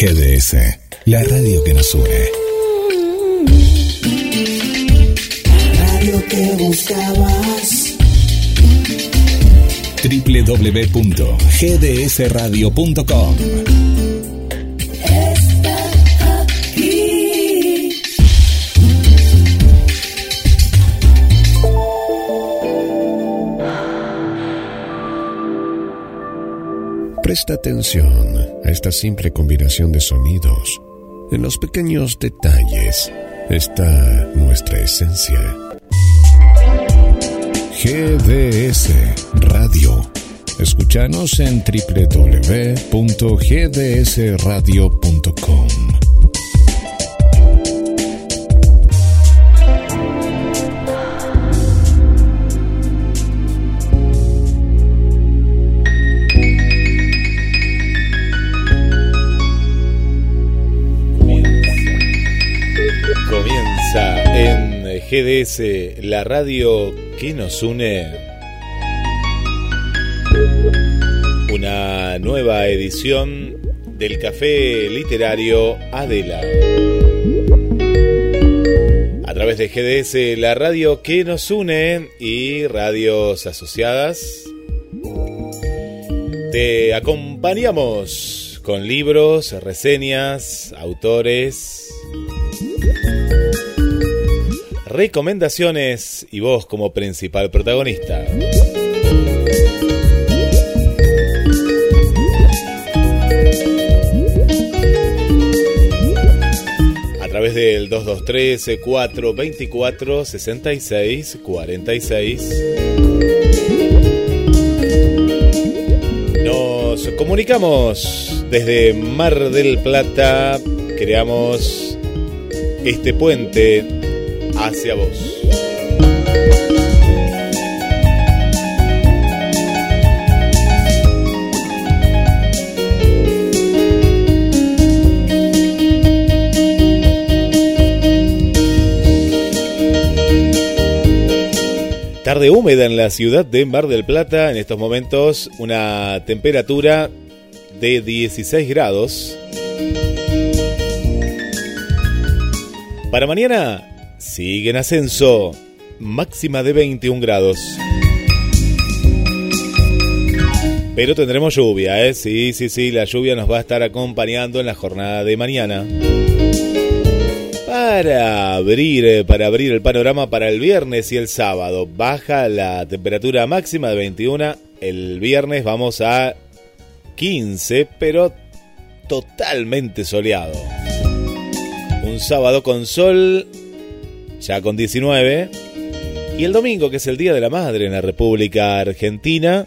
GDS, la radio que nos une. La radio que buscabas. www.gdsradio.com. Presta atención a esta simple combinación de sonidos. En los pequeños detalles está nuestra esencia. GDS Radio. Escúchanos en www.gdsradio.com. GDS, la radio que nos une. Una nueva edición del Café Literario Adela. A través de GDS, la radio que nos une y radios asociadas. Te acompañamos con libros, reseñas, autores, recomendaciones y vos como principal protagonista. A través del 223 424 66 46 Nos comunicamos desde Mar del Plata, creamos este puente hacia vos. Tarde húmeda en la ciudad de Mar del Plata, en estos momentos una temperatura de 16 grados. Para mañana sigue en ascenso, máxima de 21 grados. Pero tendremos lluvia, ¿eh? Sí, sí, sí, la lluvia nos va a estar acompañando en la jornada de mañana. Para abrir, eh, para abrir el panorama para el viernes y el sábado, baja la temperatura máxima de 21. El viernes vamos a 15, pero totalmente soleado. Un sábado con sol, ya con 19. Y el domingo, que es el Día de la Madre en la República Argentina,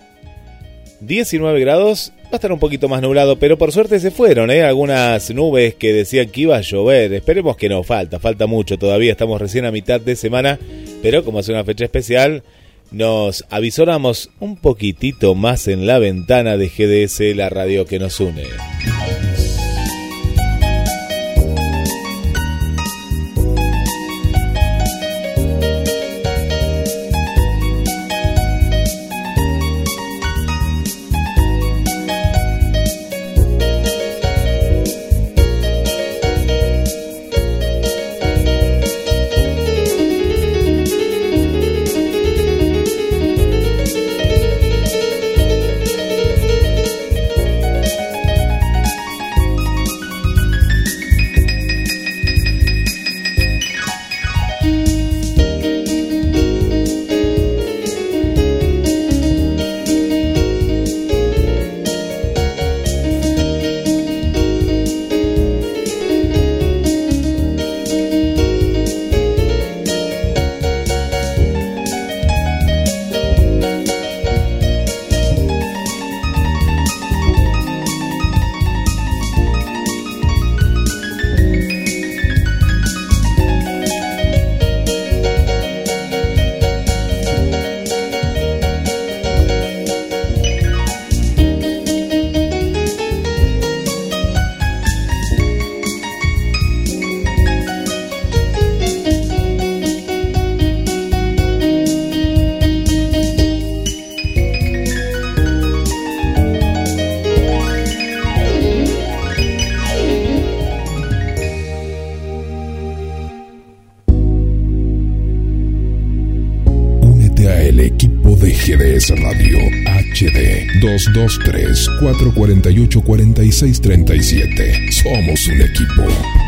19 grados. Va a estar un poquito más nublado, pero por suerte se fueron, ¿eh? Algunas nubes que decían que iba a llover. Esperemos que no, falta, falta mucho todavía. Estamos recién a mitad de semana, pero como es una fecha especial, nos avisoramos un poquitito más en la ventana de GDS, la radio que nos une. 223 448 4637. Somos un equipo.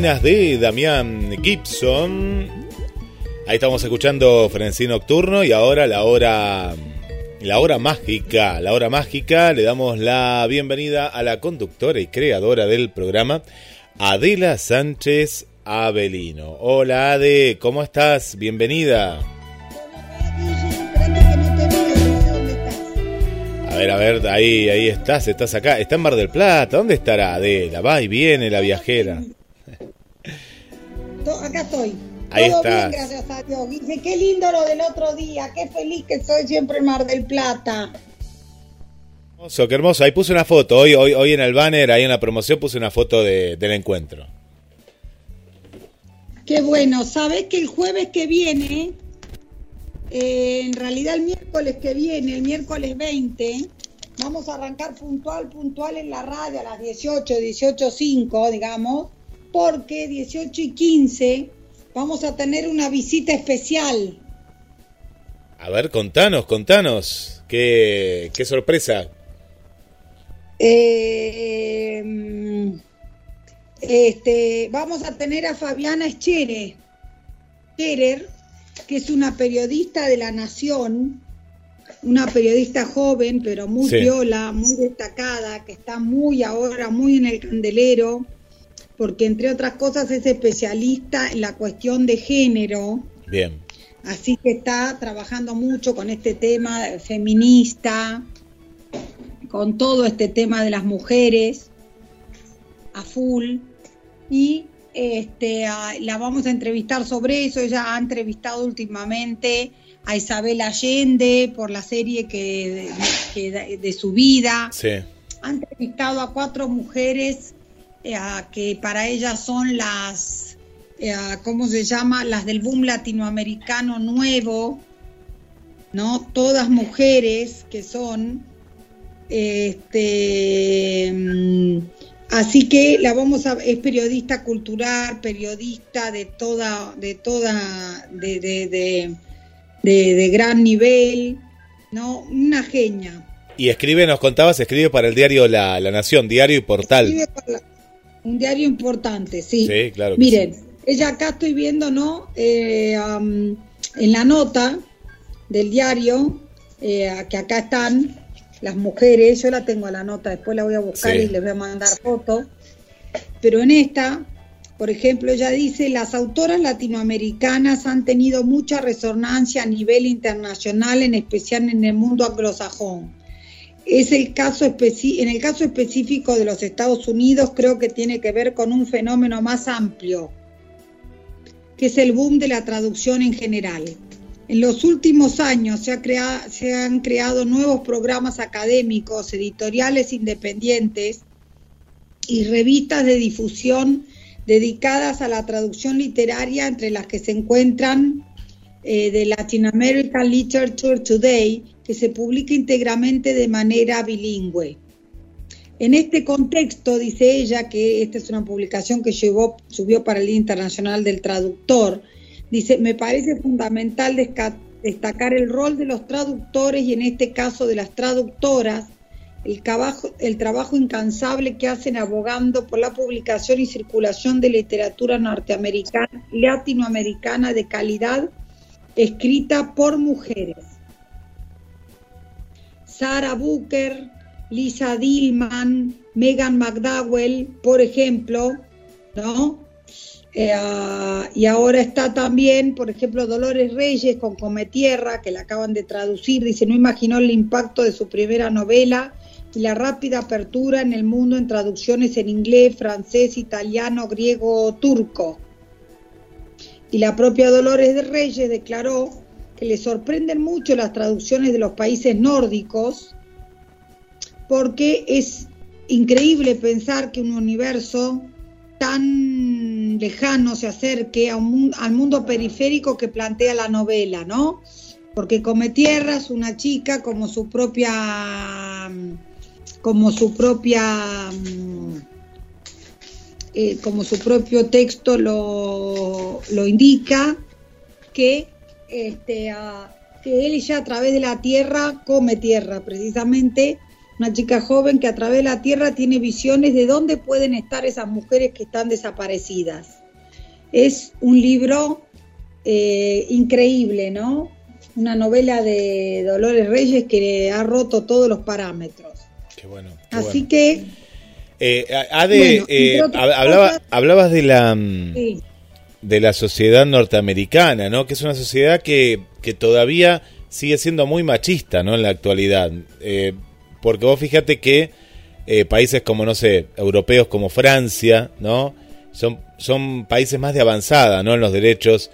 De Damián Gibson. Ahí estamos escuchando Frenesí Nocturno y ahora la hora la hora mágica, la hora mágica, le damos la bienvenida a la conductora y creadora del programa, Adela Sánchez Avelino. Hola Ade, ¿cómo estás? Bienvenida. A ver, a ver, ahí, ahí estás, estás acá, está en Mar del Plata, ¿dónde estará Adela? Va y viene la viajera acá estoy. Ahí Todo bien, gracias a Dios. Dice, qué lindo lo del otro día, qué feliz que soy siempre en Mar del Plata. Hermoso, qué hermoso. Ahí puse una foto, hoy, hoy, hoy en el banner, ahí en la promoción puse una foto de, del encuentro. Qué bueno, sabes que el jueves que viene, eh, en realidad el miércoles que viene, el miércoles 20, vamos a arrancar puntual, puntual en la radio a las 18, 18.05, digamos, porque 18 y 15 vamos a tener una visita especial. A ver, contanos, contanos. Qué, qué sorpresa. Eh, este, vamos a tener a Fabiana Scherer, Scherer, que es una periodista de la Nación, una periodista joven, pero muy Sí. viola, muy destacada, que está muy ahora, muy en el candelero, porque entre otras cosas es especialista en la cuestión de género. Bien. Así que está trabajando mucho con este tema feminista, con todo este tema de las mujeres a full. Y este, la vamos a entrevistar sobre eso. Ella ha entrevistado últimamente a Isabel Allende por la serie que, que de, de su vida. Sí. Ha entrevistado a cuatro mujeres eh, que para ellas son las, eh, ¿cómo se llama? Las del boom latinoamericano nuevo, ¿no? Todas mujeres que son, este, mm, así que la vamos a, es periodista cultural, periodista de toda, de toda, de, de, de, de- de gran nivel, ¿no? Una genia. Y escribe, nos contabas, escribe para el diario La, La Nación, diario y portal. Escribe para la- un diario importante, sí. Sí, claro que Miren, sí. ella acá estoy viendo, ¿no? Eh, am, en la nota del diario, eh, que acá están las mujeres, yo la tengo a la nota, después la voy a buscar Sí. y les voy a mandar fotos, pero en esta, por ejemplo, ella dice, las autoras latinoamericanas han tenido mucha resonancia a nivel internacional, en especial en el mundo anglosajón. Es el caso en el caso específico de los Estados Unidos creo que tiene que ver con un fenómeno más amplio. que es el boom de la traducción en general. En los últimos años se, han creado nuevos programas académicos, editoriales independientes y revistas de difusión dedicadas a la traducción literaria, entre las que se encuentran eh, de Latin American Literature Today, que se publica íntegramente de manera bilingüe. En este contexto, dice ella, que esta es una publicación que subió para el Día Internacional del Traductor, dice, me parece fundamental destacar el rol de los traductores y en este caso de las traductoras, el trabajo, el trabajo incansable que hacen abogando por la publicación y circulación de literatura norteamericana, latinoamericana de calidad escrita por mujeres. Sarah Booker, Lisa Dillman, Megan McDowell, por ejemplo, ¿no? Eh, ah, y ahora está también, por ejemplo, Dolores Reyes con Cometierra, que la acaban de traducir, dice, no imaginó el impacto de su primera novela y la rápida apertura en el mundo en traducciones en inglés, francés, italiano, griego, turco y la propia Dolores de Reyes declaró que le sorprenden mucho las traducciones de los países nórdicos porque es increíble pensar que un universo tan lejano se acerque al mundo periférico que plantea la novela, ¿no? Porque Come Tierras, una chica como su propia como su propia eh, como su propio texto lo, indica, que, este, que él ya a través de la tierra come tierra, precisamente una chica joven que a través de la tierra tiene visiones de dónde pueden estar esas mujeres que están desaparecidas. Es un libro eh, increíble, ¿no? Una novela de Dolores Reyes que ha roto todos los parámetros. Qué bueno. Así que eh, Ade, eh, hablaba, hablabas de la mm, de la sociedad norteamericana, ¿no? Que es una sociedad que, que todavía sigue siendo muy machista, ¿no? En la actualidad, eh, porque vos fíjate que eh, países como no sé, europeos como Francia, ¿no? Son son países más de avanzada, ¿no? En los derechos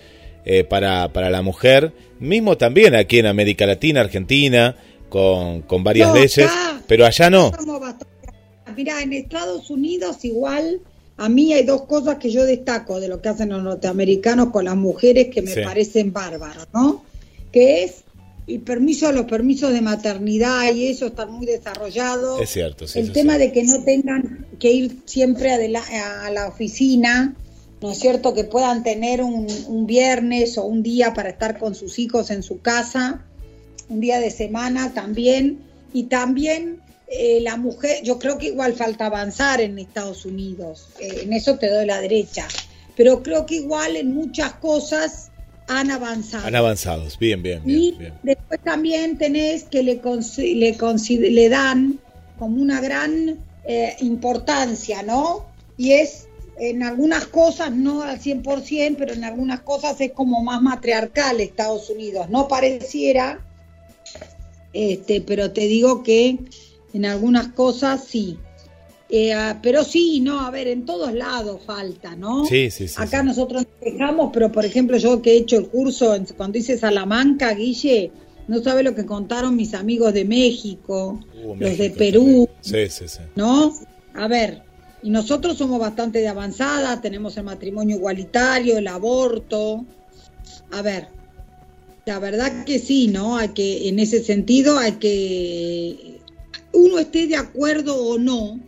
para para la mujer, mismo también aquí en América Latina, Argentina, con, con varias leyes, pero allá no. Mira, en Estados Unidos igual a mí hay dos cosas que yo destaco de lo que hacen los norteamericanos con las mujeres que me parecen bárbaros, ¿no? Que es el permiso, los permisos de maternidad y eso está muy desarrollado. Es cierto, sí. El tema de que no tengan que ir siempre a, a, la oficina, ¿no es cierto? Que puedan tener un, un viernes o un día para estar con sus hijos en su casa, un día de semana también. Y también eh, la mujer, yo creo que igual falta avanzar en Estados Unidos, eh, en eso te doy la derecha, pero creo que igual en muchas cosas han avanzado. Han avanzado, bien, bien, bien. Y después también tenés que le, le, le dan como una gran eh, importancia, ¿no? Y es en algunas cosas no al 100%, pero en algunas cosas es como más matriarcal Estados Unidos. No pareciera, este, pero te digo que en algunas cosas sí. Eh, ah, pero sí, no, a ver, en todos lados falta, ¿no? Sí, sí, sí. Acá nosotros nos dejamos, pero por ejemplo, yo que he hecho el curso, cuando hice Salamanca, Guille, no sabe lo que contaron mis amigos de México, uh, los de Perú. Sí, sí, sí. ¿No? A ver, y nosotros somos bastante de avanzada, tenemos el matrimonio igualitario, el aborto. A ver, la verdad que sí, ¿no? Hay que, en ese sentido, hay que uno esté de acuerdo o no,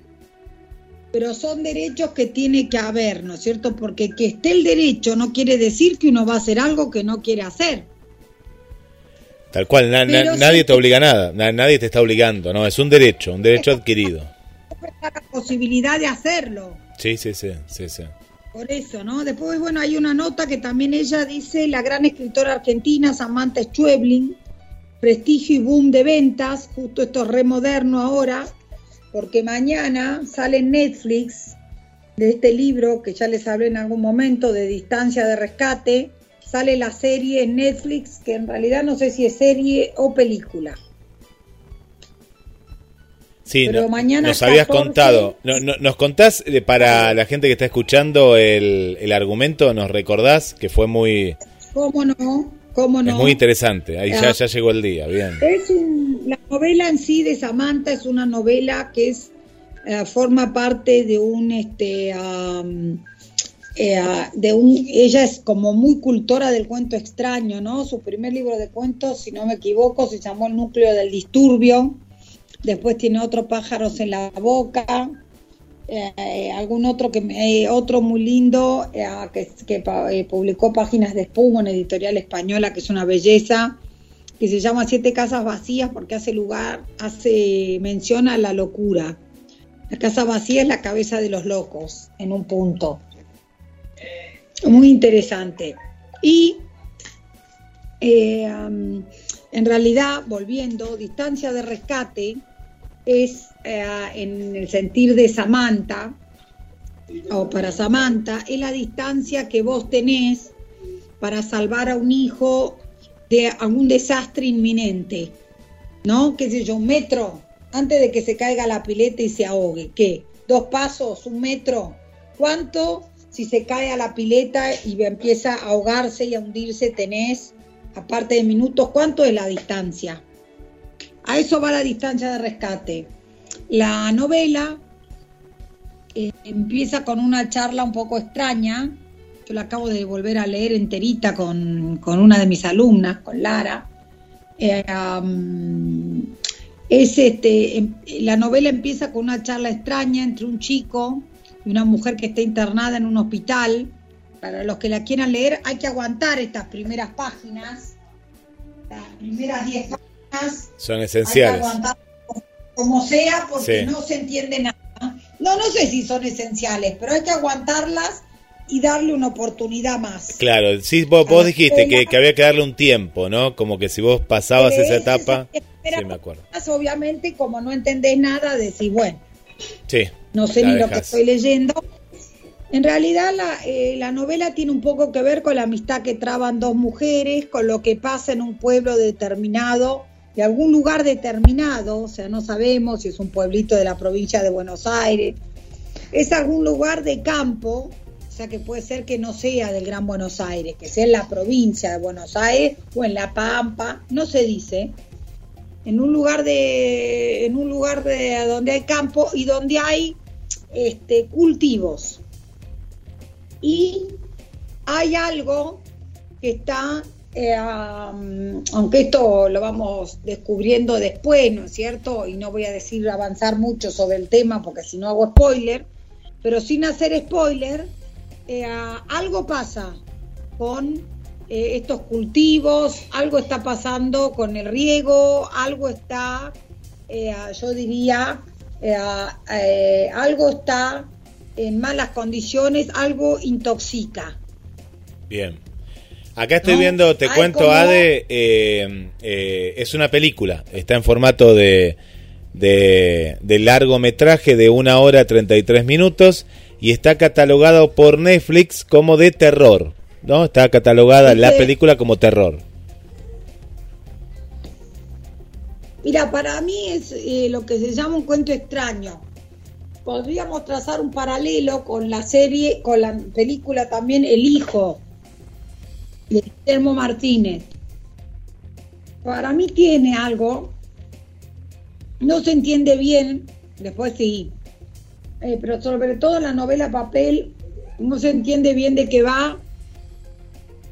pero son derechos que tiene que haber, ¿no es cierto? Porque que esté el derecho no quiere decir que uno va a hacer algo que no quiere hacer. Tal cual, nadie te obliga a nada, nadie te está obligando, ¿no? Es un derecho, un derecho adquirido. La posibilidad de hacerlo. Sí, sí, sí, sí, sí. Por eso, ¿no? Después, bueno, hay una nota que también ella dice, la gran escritora argentina Samantha Schweblin, prestigio y boom de ventas, justo esto es re moderno ahora, porque mañana sale en Netflix de este libro que ya les hablé en algún momento de distancia de rescate, sale la serie en Netflix, que en realidad no sé si es serie o película. Sí, Pero no- mañana nos habías 14. contado. No, no- ¿Nos contás eh, para la gente que está escuchando el, el argumento? ¿Nos recordás que fue muy, ¿Cómo no? ¿Cómo no? es muy interesante? Ahí ya, Ah. ya llegó el día, bien. Es un- la novela en sí de Samantha es una novela que es eh, forma parte de un este am, eh, de un ella es como muy cultora del cuento extraño, ¿no? Su primer libro de cuentos, si no me equivoco, se llamó El núcleo del disturbio. Después tiene otro pájaros en la boca. Eh, algún otro que eh, otro muy lindo eh, que, que eh, publicó páginas de espuma en editorial española que es una belleza que se llama Siete Casas Vacías porque hace lugar, hace mención a la locura. La casa vacía es la cabeza de los locos, en un punto. Muy interesante. Y eh, en realidad, volviendo, distancia de rescate es eh, en el sentir de Samantha, o para Samantha, es la distancia que vos tenés para salvar a un hijo de algún desastre inminente, ¿no? ¿Qué sé yo? Un metro antes de que se caiga la pileta y se ahogue. ¿Qué? ¿Dos pasos? ¿Un metro? ¿Cuánto si se cae a la pileta y empieza a ahogarse y a hundirse tenés, aparte de minutos, cuánto es la distancia? A eso va la distancia de rescate. La novela eh, empieza con una charla un poco extraña. Yo la acabo de volver a leer enterita con, con una de mis alumnas, con Lara. Eh, es este, em- la novela empieza con una charla extraña entre un chico y una mujer que está internada en un hospital. Para los que la quieran leer, hay que aguantar estas primeras páginas, las primeras 10 páginas. Son Hay que esenciales. como sea porque Sí. no se entiende nada. No, no sé si son esenciales, pero hay que aguantarlas y darle una oportunidad más. Claro, sí, vos, vos dijiste que, que había que darle un tiempo, ¿no? Como que si vos pasabas esa etapa. Sí, me acuerdo. Obviamente, como no entendés nada, decís, bueno, Sí. no sé ni lo que estoy leyendo. En realidad la, eh, la novela tiene un poco que ver con la amistad que traban dos mujeres, con lo que pasa en un pueblo determinado, de algún lugar determinado, o sea, no sabemos si es un pueblito de la provincia de Buenos Aires, es algún lugar de campo, o sea que puede ser que no sea del Gran Buenos Aires, que sea en la provincia de Buenos Aires o en La Pampa, no se dice, en un lugar de en un lugar de donde hay campo y donde hay este cultivos. Y hay algo que está eh, aunque esto lo vamos descubriendo después, ¿no es cierto? Y no voy a decir avanzar mucho sobre el tema porque si no hago spoiler, pero sin hacer spoiler, eh, algo pasa con eh, estos cultivos, algo está pasando con el riego, algo está, yo diría, algo está en malas condiciones, algo intoxica. Bien. Acá estoy ¿No? viendo, te cuento, Ade, eh, eh, es una película, está en formato de, de, de largometraje de una hora 33 minutos y está catalogado por Netflix como de terror, ¿no? Está catalogada la película como terror. Mira, para mí es eh, lo que se llama un cuento extraño. Podríamos trazar un paralelo con la serie, con la película también El Hijo, de Guillermo Martínez. Para mí tiene algo, no se entiende bien, después sí, eh, pero sobre todo la novela papel no se entiende bien de qué va,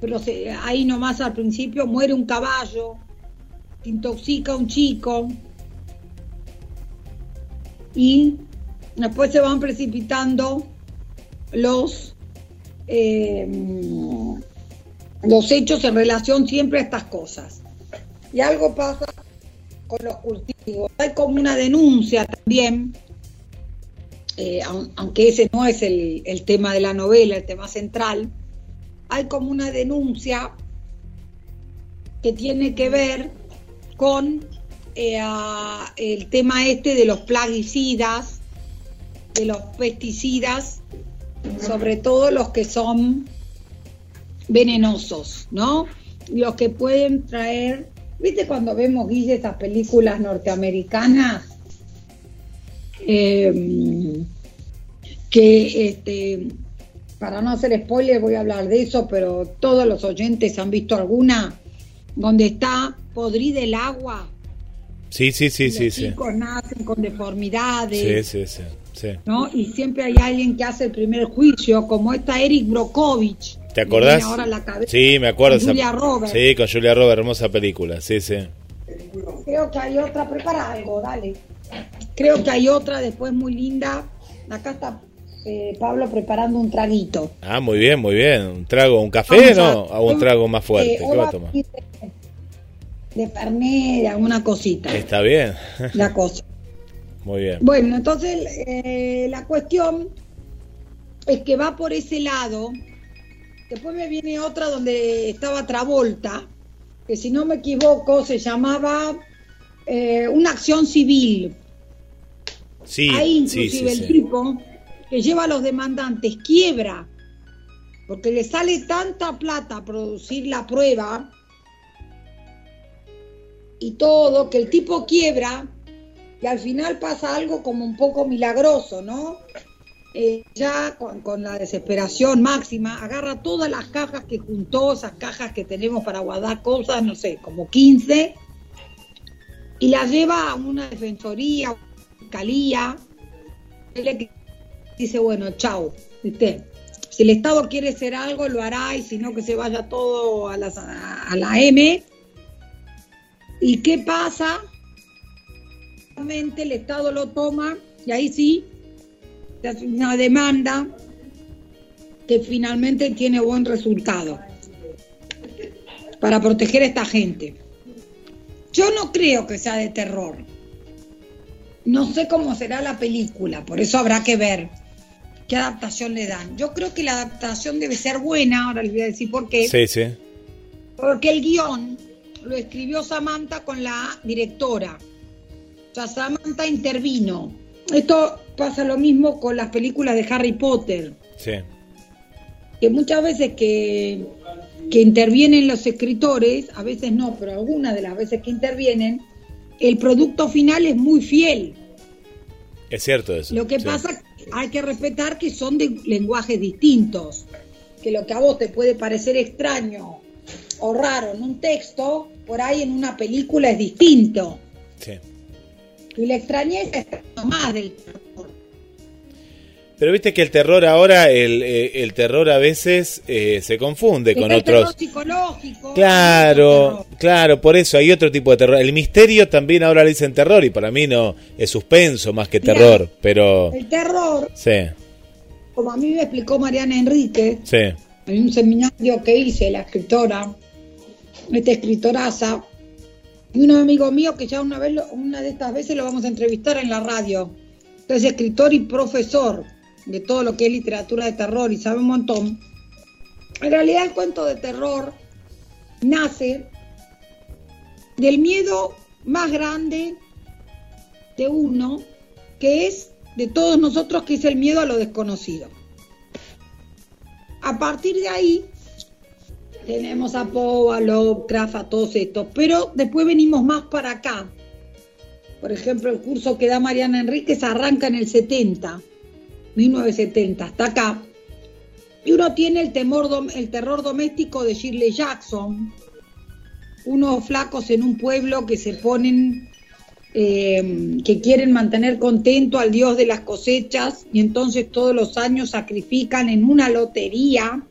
pero ahí nomás al principio muere un caballo, intoxica un chico y después se van precipitando los eh, los hechos en relación siempre a estas cosas. Y algo pasa con los cultivos. Hay como una denuncia también eh, aun- aunque ese no es el, el tema de la novela el tema central hay como una denuncia que tiene que ver con eh, el tema este de los plaguicidas, de los pesticidas, sobre todo los que son venenosos, ¿no? Los que pueden traer, ¿viste cuando vemos, Guille, esas películas norteamericanas? eh, que este, para no hacer spoiler voy a hablar de eso, pero todos los oyentes han visto alguna donde está podrida el agua. Sí, sí, sí, y sí, los sí. chicos nacen con deformidades. Sí, sí, sí. sí. ¿no? Y siempre hay alguien que hace el primer juicio, como esta Eric Brokovich. ¿Te acordás? viene ahora a la cabeza. Sí, me acuerdo. Con Julia Roberts. Sí, con Julia Roberts, hermosa película. Sí, sí. Creo que hay otra, prepara algo, dale. Creo que hay otra después muy linda. Acá está eh, Pablo preparando un traguito. Ah, muy bien, muy bien. ¿Un trago, un café, Vamos no? a- ¿O un trago más fuerte? Eh, ¿Qué va a tomar? De, de Fernet, alguna cosita. Está bien. La cosa. Muy bien. Bueno, entonces eh, la cuestión es que va por ese lado. Después me viene otra donde estaba Travolta, que si no me equivoco se llamaba eh, Una acción civil. Sí, Ahí sí, inclusive sí, el sí. tipo que lleva a los demandantes quiebra, porque le sale tanta plata producir la prueba y todo, que el tipo quiebra y al final pasa algo como un poco milagroso, ¿no? Eh, ya con, la desesperación máxima, agarra todas las cajas que juntó, esas cajas que tenemos para guardar cosas, no sé, como 15, y las lleva a una defensoría, una fiscalía, él le dice, bueno, chau, ¿viste? Si el Estado quiere hacer algo, lo hará, y si no, que se vaya todo a, las- a- a la M. ¿Y qué pasa? El Estado lo toma, y ahí sí, hace una demanda que finalmente tiene buen resultado para proteger a esta gente. Yo no creo que sea de terror. No sé cómo será la película, por eso habrá que ver qué adaptación le dan. Yo creo que la adaptación debe ser buena, ahora les voy a decir por qué. Sí, sí. Porque el guion lo escribió Samantha con la directora. O sea, Samantha intervino. Esto pasa lo mismo con las películas de Harry Potter, Sí. que muchas veces que, que intervienen los escritores, a veces no, pero algunas de las veces que intervienen, el producto final es muy fiel. Es cierto eso. Lo que sí. pasa hay que respetar que son de lenguajes distintos, que lo que a vos te puede parecer extraño o raro en un texto, por ahí en una película es distinto. Sí. Y la extrañeza es más del terror. Pero viste que el terror ahora, el, eh, el terror a veces eh, se confunde con Está el terror otros. psicológico. Claro, claro, por eso hay otro tipo de terror. El misterio también ahora le dicen terror y para mí no es suspenso más que Mirá. terror, pero terror. El terror, sí, como a mí me explicó Mariana Enrique, sí, en un seminario que hice, la escritora, esta escritoraza, y un amigo mío que ya una vez, una de estas veces lo vamos a entrevistar en la radio, que es escritor y profesor de todo lo que es literatura de terror y sabe un montón. En realidad el cuento de terror nace del miedo más grande de uno, que es de todos nosotros, que es el miedo a lo desconocido. A partir de ahí tenemos a Poe, a Lovecraft, a todos estos, pero después venimos más para acá. Por ejemplo, el curso que da Mariana Enríquez arranca en el 70, 1970, hasta acá. Y uno tiene el, temor el terror doméstico de Shirley Jackson, unos flacos en un pueblo que se ponen, eh, que quieren mantener contento al dios de las cosechas y entonces todos los años sacrifican en una lotería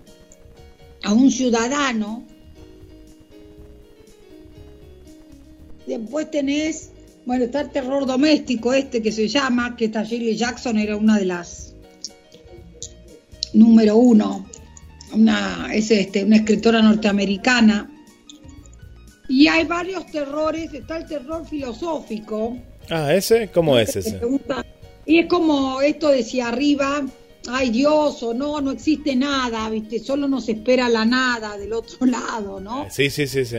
a un ciudadano. Después tenés, bueno, está el terror doméstico este que se llama, que esta Shirley Jackson era una de las número uno, una, es este, una escritora norteamericana. Y hay varios terrores, está el terror filosófico, Ah, ese, ¿cómo es que ese? Y es como esto de si arriba hay Dios o no, no existe nada, ¿viste? Solo nos espera la nada del otro lado, ¿no? Sí, sí, sí, sí.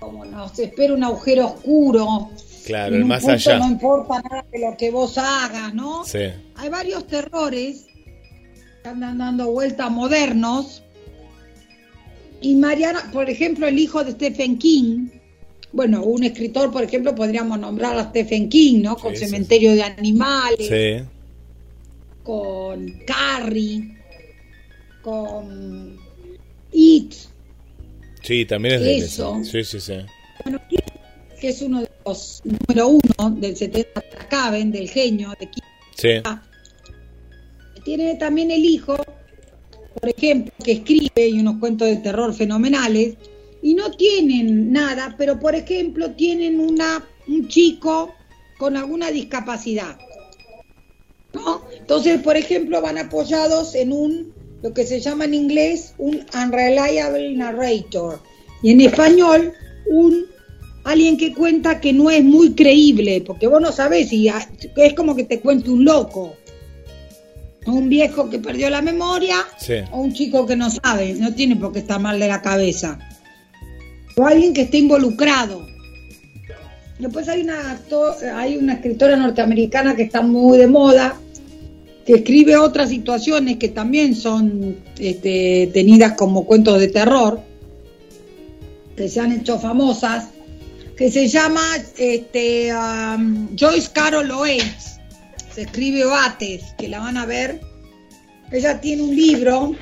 Como nos espera un agujero oscuro. Claro, el más allá. No importa nada de lo que vos hagas, ¿no? Sí, Hay varios terrores que andan dando vueltas modernos. Y Mariana, por ejemplo, el hijo de Stephen King, bueno, un escritor, por ejemplo, podríamos nombrar a Stephen King, ¿no? Con Sí, sí, Cementerio de Animales, Sí. Con Carrie, con It, Sí, también es de Eso. Sí, sí, sí. bueno, que es uno de los número uno del 70 Caben, del genio de King. Sí. Tiene también el hijo, por ejemplo, que escribe y unos cuentos de terror fenomenales, y no tienen nada, pero por ejemplo tienen una, un chico con alguna discapacidad. ¿no? Entonces, por ejemplo, van apoyados en un, lo que se llama en inglés, un unreliable narrator, y en español, un alguien que cuenta que no es muy creíble, porque vos no sabés a- es como que te cuente un loco un viejo que perdió la memoria Sí. o un chico que no sabe, no tiene por qué estar mal de la cabeza. O alguien que esté involucrado. Después hay una, hay una escritora norteamericana que está muy de moda, que escribe otras situaciones que también son este, tenidas como cuentos de terror, que se han hecho famosas, que se llama este, um, Joyce Carol Oates se escribe Oates, que la van a ver. Ella tiene un libro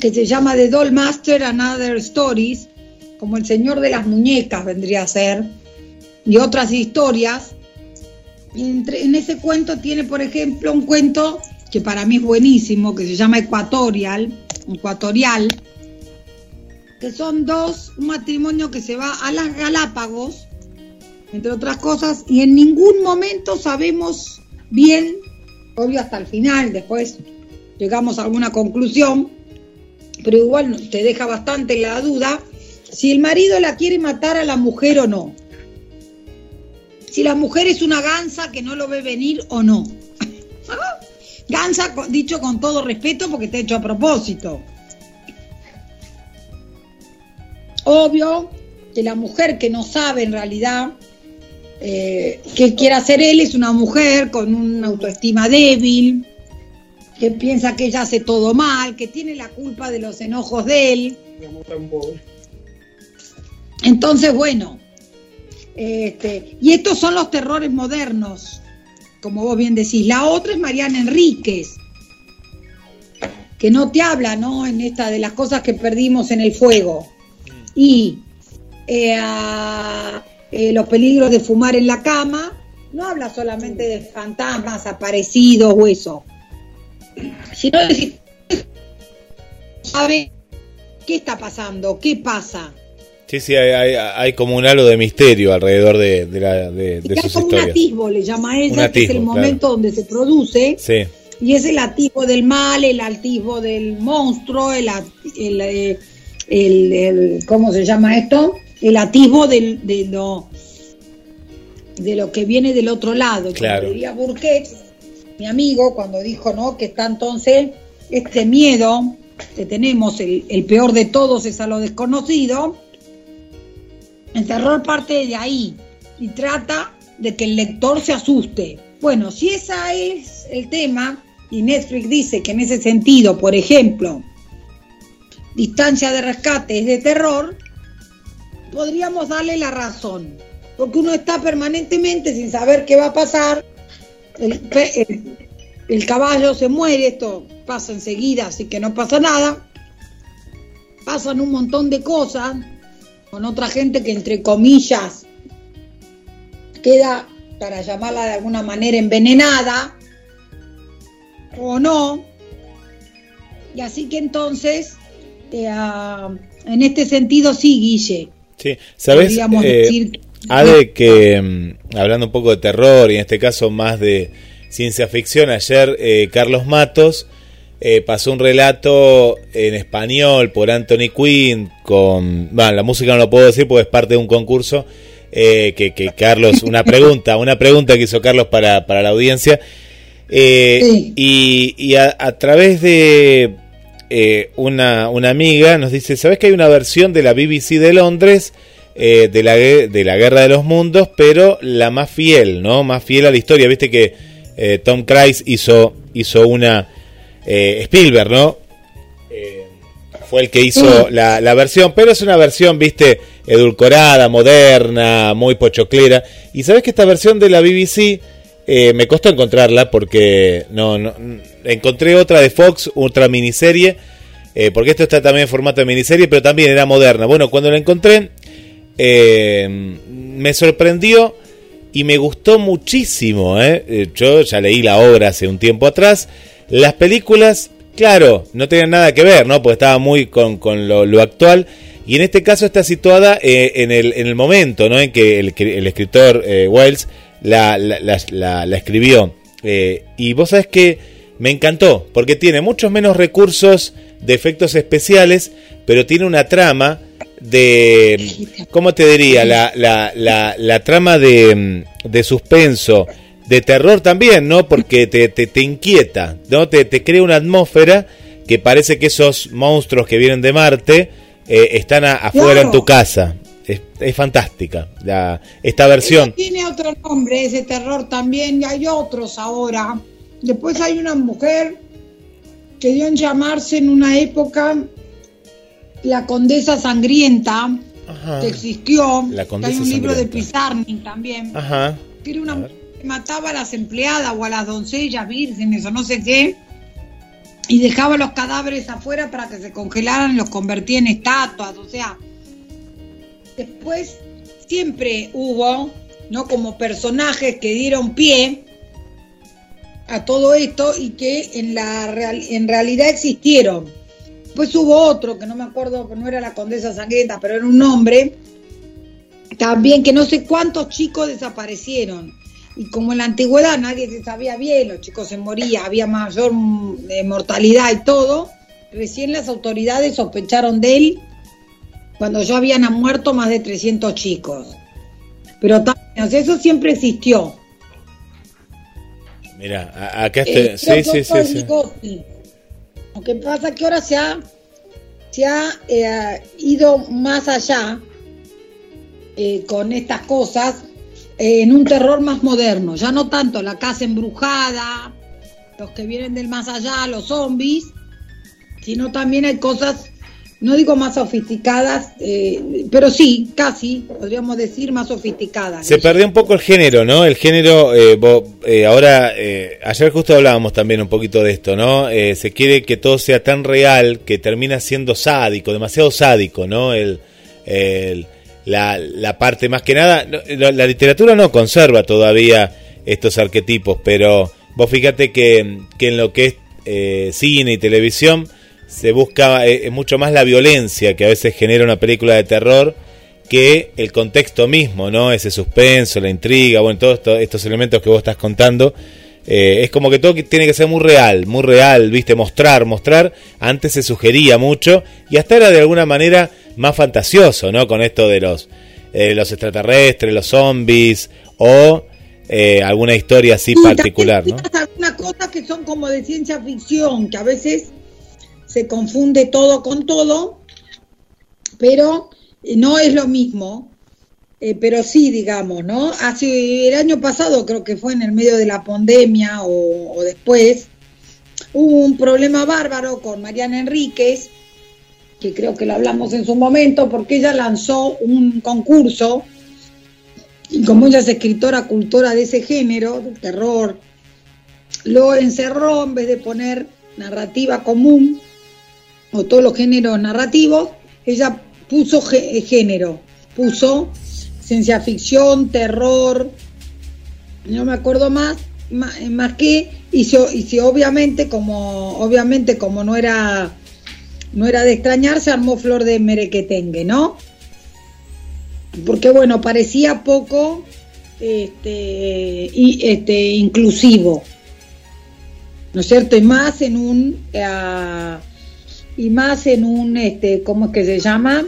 que se llama The Doll Master and Other Stories, como El Señor de las Muñecas vendría a ser, y otras historias. En ese cuento tiene, por ejemplo, un cuento que para mí es buenísimo, que se llama Equatorial, Ecuatorial, que son dos, un matrimonio que se va a las Galápagos, entre otras cosas, y en ningún momento sabemos bien, obvio hasta el final, después llegamos a alguna conclusión, pero igual te deja bastante la duda si el marido la quiere matar a la mujer o no. Si la mujer es una gansa que no lo ve venir o no. gansa, dicho con todo respeto, porque está hecho a propósito. Obvio que la mujer que no sabe en realidad eh, que quiere hacer él es una mujer con una autoestima débil, que piensa que ella hace todo mal, que tiene la culpa de los enojos de él. Entonces, bueno, este, y estos son los terrores modernos, como vos bien decís. La otra es Mariana Enríquez, que no te habla, ¿no? En esta de las cosas que perdimos en el fuego. Y eh, a- eh, los peligros de fumar en la cama, no habla solamente de fantasmas, aparecidos o eso, sino de si sabe qué está pasando, qué pasa. Sí, sí, hay, hay, hay como un halo de misterio alrededor de, de, la, de, de hay sus como un historias. atisbo, le llama Un ella, que es el atisbo, momento donde se produce, Sí, y es el atisbo del mal, el atisbo del monstruo, el, eh, el- el- ¿cómo se llama esto? El atisbo del, de lo de lo que viene del otro lado. Claro. Diría Burket, mi amigo, cuando dijo, ¿no? Que está entonces este miedo que tenemos, el, el peor de todos es a lo desconocido. El terror parte de ahí y trata de que el lector se asuste. Bueno, si ese es el tema, y Netflix dice que en ese sentido, por ejemplo, distancia de rescate es de terror, podríamos darle la razón, porque uno está permanentemente sin saber qué va a pasar, el, el caballo se muere, esto pasa enseguida, así que no pasa nada, pasan un montón de cosas con otra gente que entre comillas queda, para llamarla de alguna manera, envenenada, o no, y así que entonces, eh, en este sentido sí, Guille, sí. ¿Sabes? podríamos eh, decir... Ade, que mm, hablando un poco de terror y en este caso más de ciencia ficción, ayer eh, Carlos Matos eh, pasó un relato en español por Anthony Quinn con, bueno, la música no lo puedo decir porque es parte de un concurso eh, que, que Carlos, una pregunta, una pregunta que hizo Carlos para, para la audiencia eh, Sí. y, y a, a través de eh, una, una amiga nos dice, ¿sabes que hay una versión de la BBC de Londres? eh, de, la, de la Guerra de los Mundos, pero la más fiel, ¿no? Más fiel a la historia. Viste que eh, Tom Cruise hizo, hizo una... eh, Spielberg, ¿no? Eh, fue el que hizo la, la, versión, pero es una versión, viste, edulcorada, moderna, muy pochoclera. Y sabes que esta versión de la BBC eh, me costó encontrarla porque no, no, encontré otra de Fox, otra miniserie, eh, porque esto está también en formato de miniserie, pero también era moderna. Bueno, cuando la encontré, eh, me sorprendió y me gustó muchísimo. Yo ya leí la obra hace un tiempo atrás. Las películas Claro, no tenía nada que ver, ¿no? Porque estaba muy con, con lo, actual. Y en este caso está situada eh, en, el, en el momento, ¿no? En que el, escritor eh, Wells la escribió. Eh, y vos sabés que me encantó, porque tiene muchos menos recursos de efectos especiales, pero tiene una trama de, ¿cómo te diría? La, la, la, la trama de, de suspenso de terror también, ¿no? Porque te, te, inquieta, ¿no? Te, te, crea una atmósfera que parece que esos monstruos que vienen de Marte eh, están afuera en tu casa. Es, es fantástica la, esta versión. tiene otro nombre, ese terror también, y hay otros ahora. Después hay una mujer que dio en llamarse en una época la Condesa Sangrienta, que existió. La Condesa hay un libro de Pizarnik también. Ajá. Que era una mataba a las empleadas o a las doncellas vírgenes o no sé qué, y dejaba los cadáveres afuera para que se congelaran y los convertía en estatuas. O sea, después siempre hubo, ¿no? Como personajes que dieron pie a todo esto y que en, la en realidad existieron. Después hubo otro, que no me acuerdo, no era la condesa sangrienta, pero era un hombre, también que no sé cuántos chicos desaparecieron y como en la antigüedad nadie se sabía bien, los chicos se morían, había mayor mm, eh, mortalidad y todo, recién las autoridades sospecharon de él cuando ya habían muerto más de 300 chicos. Pero eso siempre existió. Mira, acá está. Eh, sí, sí, sí, sí. Lo que pasa es que ahora se ha, se ha eh, ido más allá con estas cosas en un terror más moderno, ya no tanto la casa embrujada, los que vienen del más allá, los zombies, sino también hay cosas, no digo más sofisticadas, eh, pero sí, casi, podríamos decir más sofisticadas. Se perdió un poco el género, ¿no? El género, eh, eh, ahora, ayer justo hablábamos también un poquito de esto, ¿no? se quiere que todo sea tan real que termina siendo sádico, demasiado sádico, ¿no? el la, la parte más que nada, la, literatura no conserva todavía estos arquetipos, pero vos fíjate que, que en lo que es eh, cine y televisión se busca eh, mucho más la violencia que a veces genera una película de terror que el contexto mismo, ¿no? Ese suspenso, la intriga, bueno, todos estos elementos que vos estás contando. Eh, es como que todo tiene que ser muy real, muy real, viste, mostrar, mostrar. Antes se sugería mucho y hasta era de alguna manera más fantasioso, ¿no? Con esto de los, eh, los extraterrestres, los zombies o eh, alguna historia así particular, ¿no? Algunas cosas que son como de ciencia ficción, que a veces se confunde todo con todo, pero no es lo mismo. Eh, pero sí, digamos, ¿no? Hace el año pasado, creo que fue en el medio de la pandemia o, o después, hubo un problema bárbaro con Mariana Enríquez, que creo que lo hablamos en su momento, porque ella lanzó un concurso, y como ella es escritora, cultora de ese género, del terror, lo encerró en vez de poner narrativa común o todos los géneros narrativos, ella puso género, puso ciencia ficción, terror, no me acuerdo más, más, que, y si, y si obviamente como, obviamente como no era no era de extrañar, se armó flor de merequetengue, ¿no? Porque bueno, parecía poco este, y, este, inclusivo, ¿no es cierto? Y más en un, eh, y más en un, este, ¿cómo es que se llama?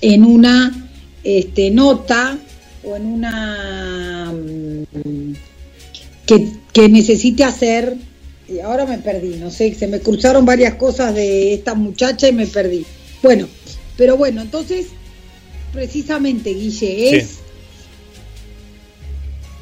En una este, nota o en una mm, que, que necesite hacer y ahora me perdí, no sé, se me cruzaron varias cosas de esta muchacha y me perdí. Bueno, pero bueno, entonces, precisamente, Guille, es...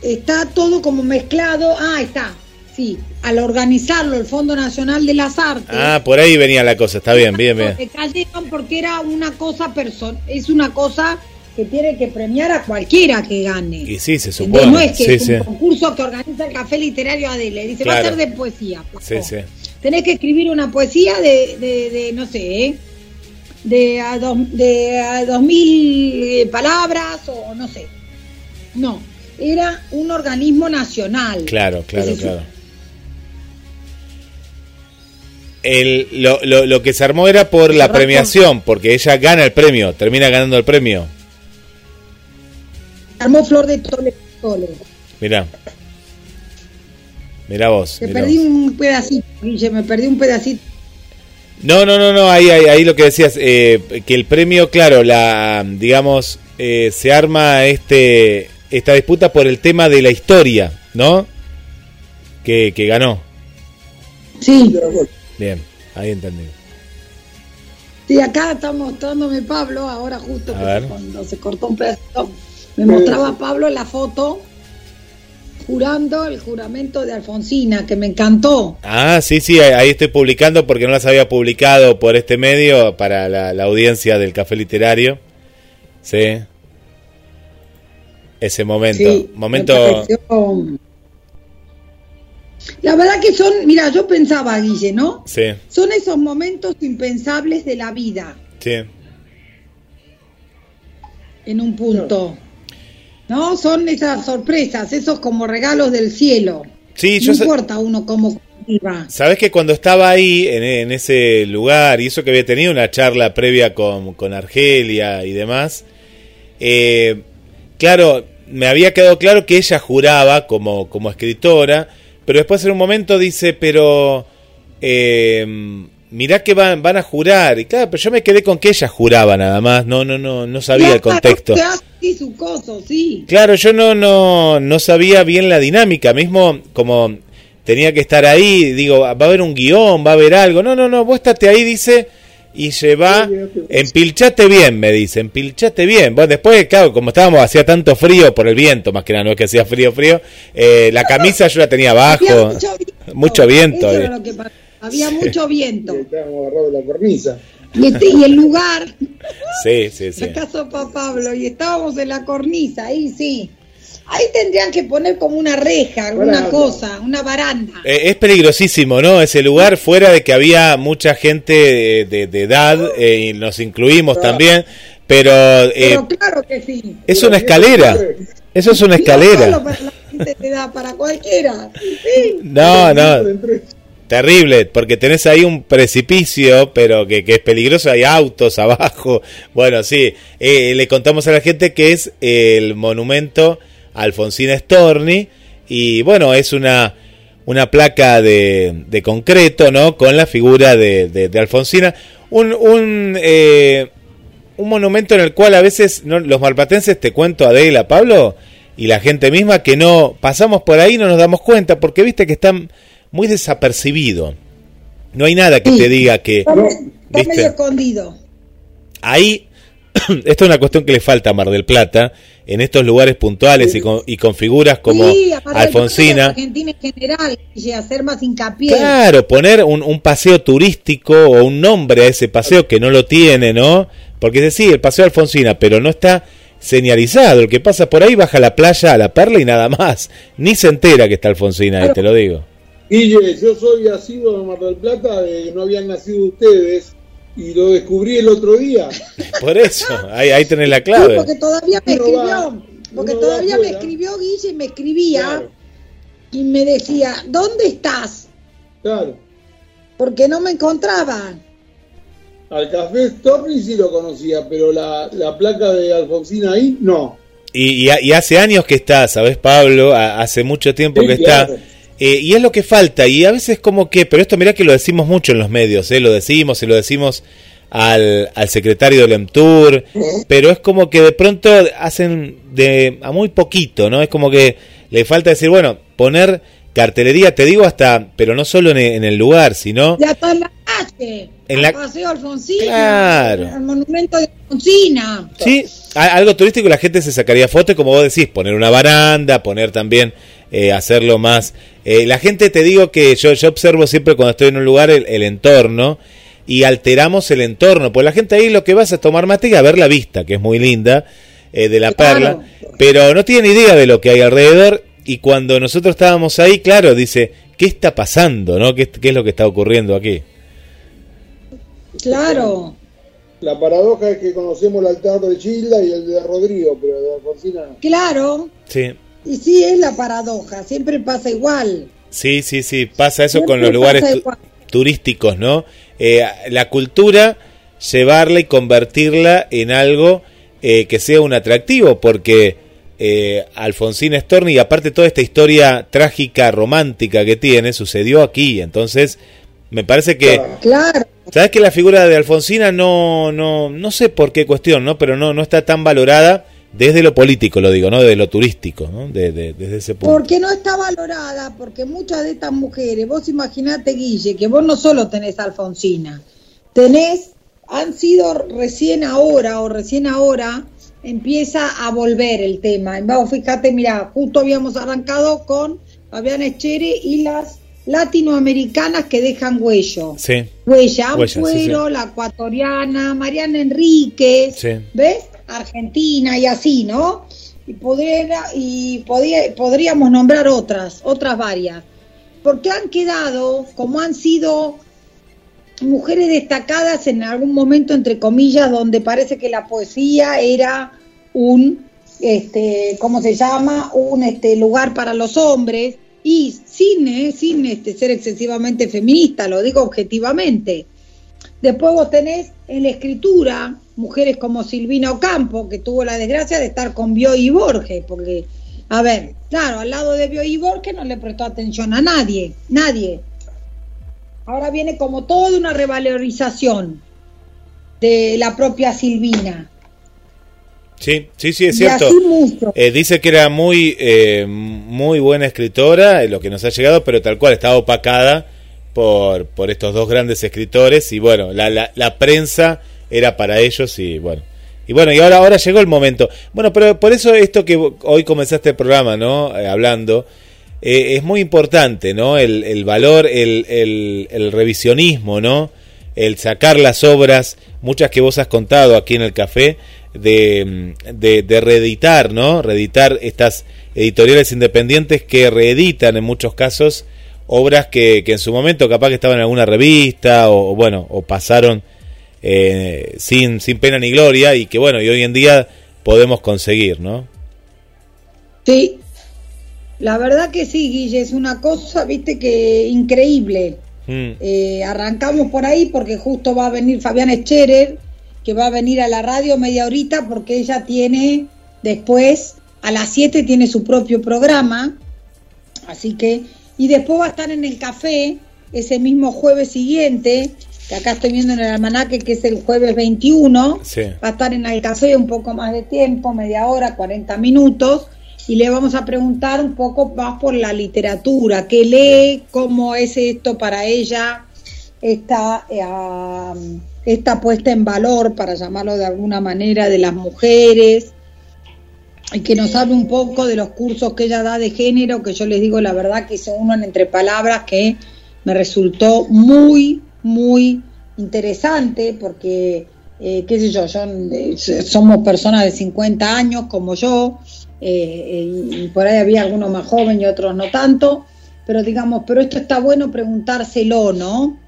Está todo como mezclado. Ah, está. sí, al organizarlo el Fondo Nacional de las Artes. Ah, por ahí venía la cosa, está bien, bien, bien. Se cayeron porque era una cosa person es una cosa que tiene que premiar a cualquiera que gane. Y sí, se supone. No es que sí, es sí. un concurso que organiza el Café Literario Adele. Dice, va a ser de poesía. Sí, sí. Tenés que escribir una poesía de, de, de, no sé, ¿eh? de, a dos, de a dos mil eh, palabras o no sé. No, era un organismo nacional. Claro, claro, claro. El, lo, lo, lo que se armó era por la premiación, porque ella gana el premio, termina ganando el premio. Armó Flor de Tole. Tole. Mirá. Mirá vos. Mirá perdí vos. un pedacito, Guille, me perdí un pedacito. No, no, no, no, ahí, ahí, ahí lo que decías, eh, que el premio, claro, la, digamos, eh, se arma este, esta disputa por el tema de la historia, ¿no? Que, que ganó. Sí, Bien, ahí entendí. sí, acá está mostrándome Pablo, ahora justo que cuando se cortó un pedacito, me mostraba Pablo la foto jurando el juramento de Alfonsina, que me encantó. Ah, sí, sí, ahí estoy publicando porque no las había publicado por este medio para la, la audiencia del Café Literario. Sí. Ese momento. Sí, momento. La verdad que son, mira, yo pensaba, Guille, ¿no? Sí, Son esos momentos impensables de la vida, sí. en un punto. ¿No? Son esas sorpresas, esos como regalos del cielo. Sí, no yo importa uno cómo viva. Sabes que cuando estaba ahí, en, en ese lugar, y eso que había tenido una charla previa con, con Argelia y demás, eh, claro, me había quedado claro que ella juraba como, como escritora, pero después en un momento dice, pero eh, mirá que van, van a jurar, y claro, pero yo me quedé con que ella juraba nada más, no, no, no, no sabía el contexto. hace su coso, sí. Claro, yo no, no, no sabía bien la dinámica, mismo como tenía que estar ahí, digo, va a haber un guion, va a haber algo. No, no, no, vos estate ahí, dice, y lleva, empilchate bien, me dice, empilchate bien. Bueno, después, claro, como estábamos, hacía tanto frío por el viento, más que nada, no es que hacía frío, frío, eh, la camisa yo la tenía abajo, mucho viento. mucho viento. Eso había. era lo que pasaba. Había mucho viento. Estábamos agarrados de la cornisa. Y, este- y el lugar, Sí, sí, sí. acá sopa Pablo, y estábamos en la cornisa, ahí sí. Ahí tendrían que poner como una reja, alguna cosa, una baranda. Eh, es peligrosísimo, ¿no? Ese lugar, fuera de que había mucha gente de, de- de edad, eh, y nos incluimos también, pero, eh, Pero claro que sí. es una escalera. Eso es una No solo escalera. para la gente de edad, para cualquiera. Sí. No, no, terrible, porque tenés ahí un precipicio, pero que, que es peligroso, hay autos abajo. Bueno, sí, eh, le contamos a la gente que es el monumento a Alfonsina Storni, y bueno, es una, una placa de, de concreto, ¿no? Con la figura de, de- de Alfonsina. Un, un, eh, un monumento en el cual a veces los malpatenses, te cuento Adela, Pablo, y la gente misma, que no pasamos por ahí no nos damos cuenta, porque viste que están muy desapercibido. No hay nada que Sí. te diga que Está, está ¿Viste? medio escondido. ahí, esto es una cuestión que le falta a Mar del Plata, en estos lugares puntuales y con, y con figuras como sí, Alfonsina. Argentina en general, y hacer más hincapié. Claro, poner un, un paseo turístico o un nombre a ese paseo que no lo tiene, ¿no? Porque es decir, el paseo Alfonsina, pero no está señalizado. El que pasa por ahí baja a la playa a la perla y nada más. Ni se entera que está Alfonsina, ahí te lo digo. Guille, yo soy asiduo de Mar del Plata, de que no habían nacido ustedes, y lo descubrí el otro día. Por eso, ahí, ahí tenés la Sí, clave. porque todavía me Uno escribió, va- porque todavía me escribió Guille y me escribía Claro, y me decía, ¿dónde estás? claro. Porque no me encontraba. Al café Storni sí lo conocía, pero la, la placa de Alfonsina ahí, no. Y, y- y hace años que está, ¿sabes, Pablo? A- hace mucho tiempo Sí, que está. Eh, y es lo que falta. Y a veces como que, pero esto mirá que lo decimos mucho en los medios, ¿eh? Lo decimos y lo decimos al, al secretario del EMTUR, pero es como que de pronto hacen de a muy poquito, ¿no? Es como que le falta decir, bueno, poner cartelería, te digo hasta, pero no solo en, en el lugar, sino... Ya calle, En la- Paseo Alfonsina, Claro. al monumento de Alfonsina. Sí, algo turístico la gente se sacaría fotos, como vos decís, poner una baranda, poner también, eh, hacerlo más. eh, la gente, te digo que yo, yo observo siempre cuando estoy en un lugar el, el entorno y alteramos el entorno, pues la gente ahí lo que vas a tomar mate y a ver la vista, que es muy linda, eh, de la Claro. perla, pero no tiene idea de lo que hay alrededor y cuando nosotros estábamos ahí, claro, dice, ¿qué está pasando? ¿no? ¿Qué, qué es lo que está ocurriendo aquí? Claro. La paradoja es que conocemos el altar de Childa y el de Rodrigo, pero de Alfonsina no. Claro, Sí. y sí es la paradoja, siempre pasa igual. Sí, sí, sí, pasa eso Siempre con los lugares tu- turísticos, ¿no? Eh, la cultura, llevarla y convertirla en algo eh, que sea un atractivo, porque eh, Alfonsín Storni, y aparte toda esta historia trágica, romántica que tiene, sucedió aquí, entonces me parece que... Claro, ¿Sabes que la figura de Alfonsina no, no, no sé por qué cuestión, ¿no? Pero no, no está tan valorada desde lo político, lo digo, ¿no? Desde lo turístico, ¿no? De- de- desde ese punto. porque no está valorada, porque muchas de estas mujeres, vos imaginate, Guille, que vos no solo tenés a Alfonsina, tenés, han sido recién ahora o recién ahora empieza a volver el tema. Vos fíjate, mira, justo habíamos arrancado con Fabián Eschere y las latinoamericanas que dejan huello. Sí. Huella, Huella, sí, la ecuatoriana, Mariana Enríquez. ¿ves? Argentina y así, ¿no? Y, podría, y podía- podríamos nombrar otras, otras varias. Porque han quedado, como han sido mujeres destacadas en algún momento, entre comillas, donde parece que la poesía era un, este, ¿cómo se llama? Un este, lugar para los hombres y sin, sin este, ser excesivamente feminista, lo digo objetivamente. Después vos tenés en la escritura mujeres como Silvina Ocampo, que tuvo la desgracia de estar con Bioy y Borges, porque, a ver, claro, al lado de Bioy y Borges no le prestó atención a nadie, nadie. Ahora viene como toda una revalorización de la propia Silvina. Sí, sí, sí, es cierto. Eh, dice que era muy, eh, muy buena escritora, eh, lo que nos ha llegado, pero tal cual estaba opacada por, por estos dos grandes escritores y bueno, la, la, la prensa era para ellos y bueno. Y bueno, y ahora, ahora llegó el momento. Bueno, pero por eso esto que hoy comenzaste el programa, ¿no? Eh, hablando, es muy importante, ¿no? El, el valor, el, el, el revisionismo, ¿no? El sacar las obras, muchas que vos has contado aquí en el café, de, de, de reeditar, ¿no? Reeditar estas editoriales independientes que reeditan en muchos casos obras que, que en su momento capaz que estaban en alguna revista o, bueno, o pasaron eh, sin, sin pena ni gloria y que bueno, y hoy en día podemos conseguir, ¿no? Sí, la verdad que sí, Guille, es una cosa, viste, que increíble. Mm, Eh, arrancamos por ahí porque justo va a venir Fabián Scherer, que va a venir a la radio media horita porque ella tiene después, a las 7 tiene su propio programa, así que, y después va a estar en el café ese mismo jueves siguiente, que acá estoy viendo en el almanaque que es el jueves 21, sí. va a estar en el café un poco más de tiempo, media hora, 40 minutos, y le vamos a preguntar un poco más por la literatura, qué lee, cómo es esto para ella, esta, eh, esta puesta en valor, para llamarlo de alguna manera, de las mujeres, y que nos hable un poco de los cursos que ella da de género, que yo les digo la verdad que hice uno en entre palabras que me resultó muy, muy interesante, porque, eh, qué sé yo, yo, eh, somos personas de 50 años como yo, eh, y, y por ahí había algunos más jóvenes y otros no tanto, pero digamos, pero esto está bueno preguntárselo, ¿no?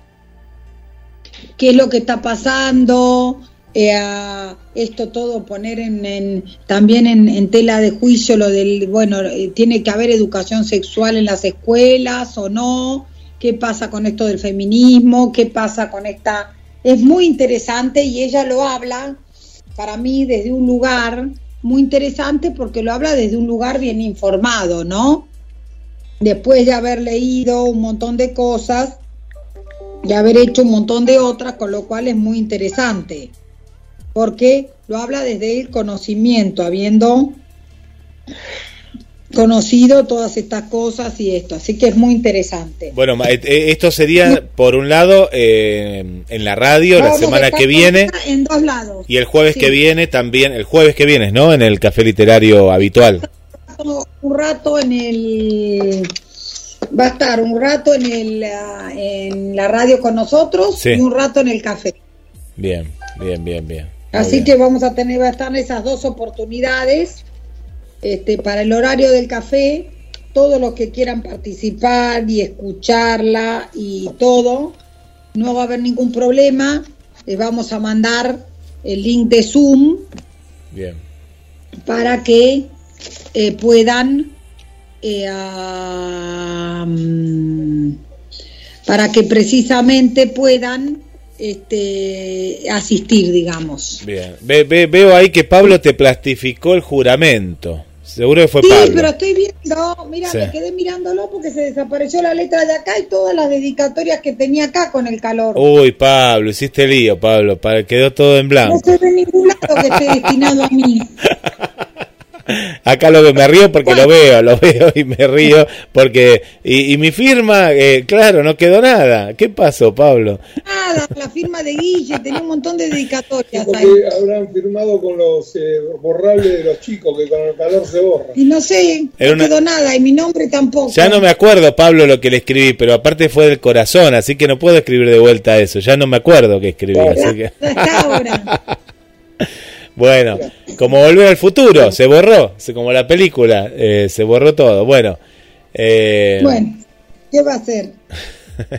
¿Qué es lo que está pasando? Eh, esto todo poner en, en- también en, en tela de juicio lo del, bueno, eh, tiene que haber educación sexual en las escuelas o no, qué pasa con esto del feminismo, qué pasa con esta... Es muy interesante y ella lo habla para mí desde un lugar muy interesante porque lo habla desde un lugar bien informado, ¿no? Después de haber leído un montón de cosas y haber hecho un montón de otras, con lo cual es muy interesante, porque lo habla desde el conocimiento, habiendo conocido todas estas cosas y esto, así que es muy interesante. Bueno, eh, eh, esto sería, por un lado, eh, en la radio la Vamos semana que viene En dos lados. y el jueves Sí. que viene también, el jueves que viene, ¿no? En el café literario habitual. Un rato en el... Va a estar un rato en, el, ah, en la radio con nosotros Sí. y un rato en el café. Bien, bien, bien, bien. Así bien. que vamos a tener, va a estar esas dos oportunidades este, para el horario del café. Todos los que quieran participar y escucharla y todo, no va a haber ningún problema. Les vamos a mandar el link de Zoom Bien. para que eh, puedan eh, mm, para que precisamente puedan este, asistir, digamos. Bien. Ve- ve- veo ahí que Pablo te plastificó el juramento. Seguro que fue Sí, Pablo. pero estoy viendo, mira, Sí. me quedé mirándolo porque se desapareció la letra de acá y todas las dedicatorias que tenía acá con el calor. Uy, Pablo, hiciste lío, Pablo. Pa- Quedó todo en No blanco. se ve ningún lado que esté destinado a mí. Acá lo que me río porque lo veo, lo veo y me río porque... Y, y mi firma, eh, claro, no quedó nada. ¿Qué pasó, Pablo? Nada, la firma de Guille, tenía un montón de dedicatorias ahí. Habrán firmado con los eh, borrables de los chicos, que con el calor se borra. Y no sé, Era no una- quedó nada, y mi nombre tampoco. Ya no me acuerdo, Pablo, lo que le escribí, pero aparte fue del corazón, así que no puedo escribir de vuelta eso. Ya no me acuerdo qué escribí, así que... Ya está ahora. Bueno, como volver al futuro, se borró, como la película, eh, se borró todo. Bueno, eh, Bueno, ¿qué va a hacer?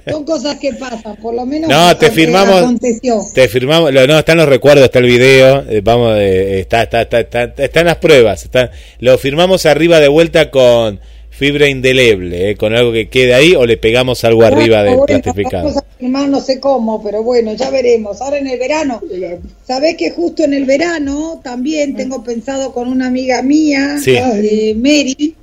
Son cosas que pasan, por lo menos. No, te firmamos- Aconteció. te firmamos, lo- no, están los recuerdos, está el video, eh, vamos, eh, está, está, está, está, están las pruebas, está, lo firmamos arriba de vuelta con fibra indeleble, eh, con algo que quede ahí o le pegamos algo arriba del Bueno, plastificado. Vamos a firmar no sé cómo, pero bueno, ya veremos. Ahora en el verano, sabés que justo en el verano también tengo pensado con una amiga mía, Sí. eh, Mary,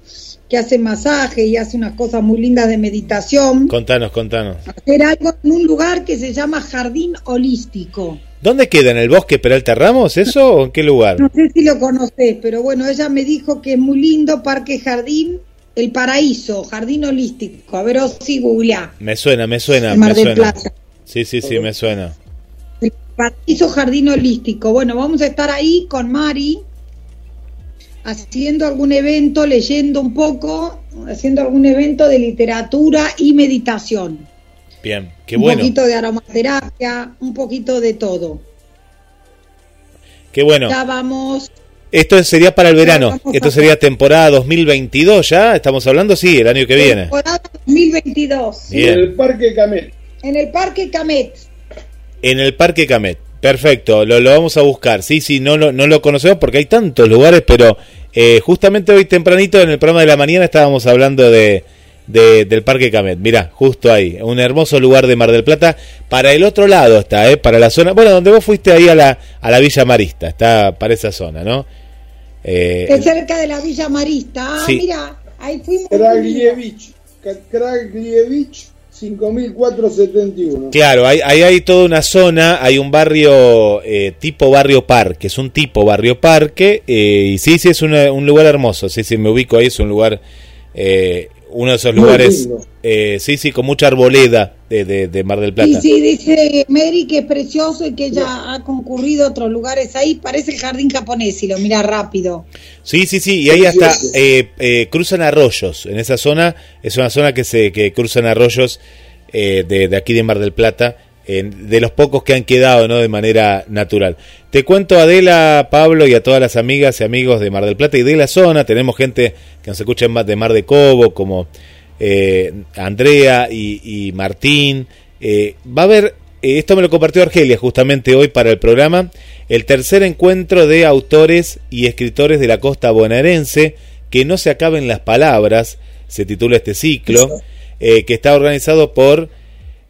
que hace masaje y hace unas cosas muy lindas de meditación, Contanos, contanos. hacer algo en un lugar que se llama Jardín Holístico. ¿Dónde queda? ¿En el bosque Peralta Ramos eso o en qué lugar? No sé si lo conocés, pero bueno, ella me dijo que es muy lindo, Parque Jardín, El Paraíso, Jardín Holístico. A ver, o si googleá. Me suena, me suena, Mar me del suena. Plata. Sí, sí, sí, me suena. El Paraíso Jardín Holístico. Bueno, vamos a estar ahí con Mari haciendo algún evento, leyendo un poco, haciendo algún evento de literatura y meditación. Bien, qué un bueno, poquito de aromaterapia, un poquito de todo. qué bueno. Ya vamos, Esto sería para el verano. Esto sería temporada 2022 ya. Estamos hablando, sí, el año que viene. temporada 2022, Bien. En el Parque Camet. en el Parque Camet. En el Parque Camet. Perfecto, lo, lo vamos a buscar. Sí, sí, no, lo- no lo conocemos porque hay tantos lugares, pero eh, justamente hoy tempranito en el programa de la mañana estábamos hablando de, de- del Parque Camet. Mirá, justo ahí, un hermoso lugar de Mar del Plata. Para el otro lado está, ¿eh? para la zona, bueno, donde vos fuiste ahí a la, a la Villa Marista, está para esa zona, ¿no? Eh, que cerca de la Villa Marista. Ah, Sí. mira, ahí fuimos. Kraglievich. Kraglievich 5471. Claro, ahí hay, hay toda una zona, hay un barrio eh, tipo barrio parque, es un tipo barrio parque, eh, y sí, sí, es una- un lugar hermoso, sí, sí, me ubico ahí, es un lugar, eh, uno de esos Muy lugares, eh, sí, sí, con mucha arboleda de, de, de Mar del Plata. Sí, sí, dice Mary que es precioso y que ella ha concurrido a otros lugares ahí. Parece el jardín japonés, si lo mira rápido. Sí, sí, sí, y ahí hasta eh, eh, cruzan arroyos, en esa zona, es una zona que se que cruzan arroyos eh, de, de aquí de Mar del Plata, de los pocos que han quedado, ¿no? De manera natural. Te cuento a Adela, Pablo y a todas las amigas y amigos de Mar del Plata y de la zona, tenemos gente que nos escucha de Mar de Cobo, como eh, Andrea y, y Martín. Eh, va a haber, eh, esto me lo compartió Argelia justamente hoy para el programa, el tercer encuentro de autores y escritores de la costa bonaerense, que no se acaben las palabras, se titula este ciclo, que está organizado por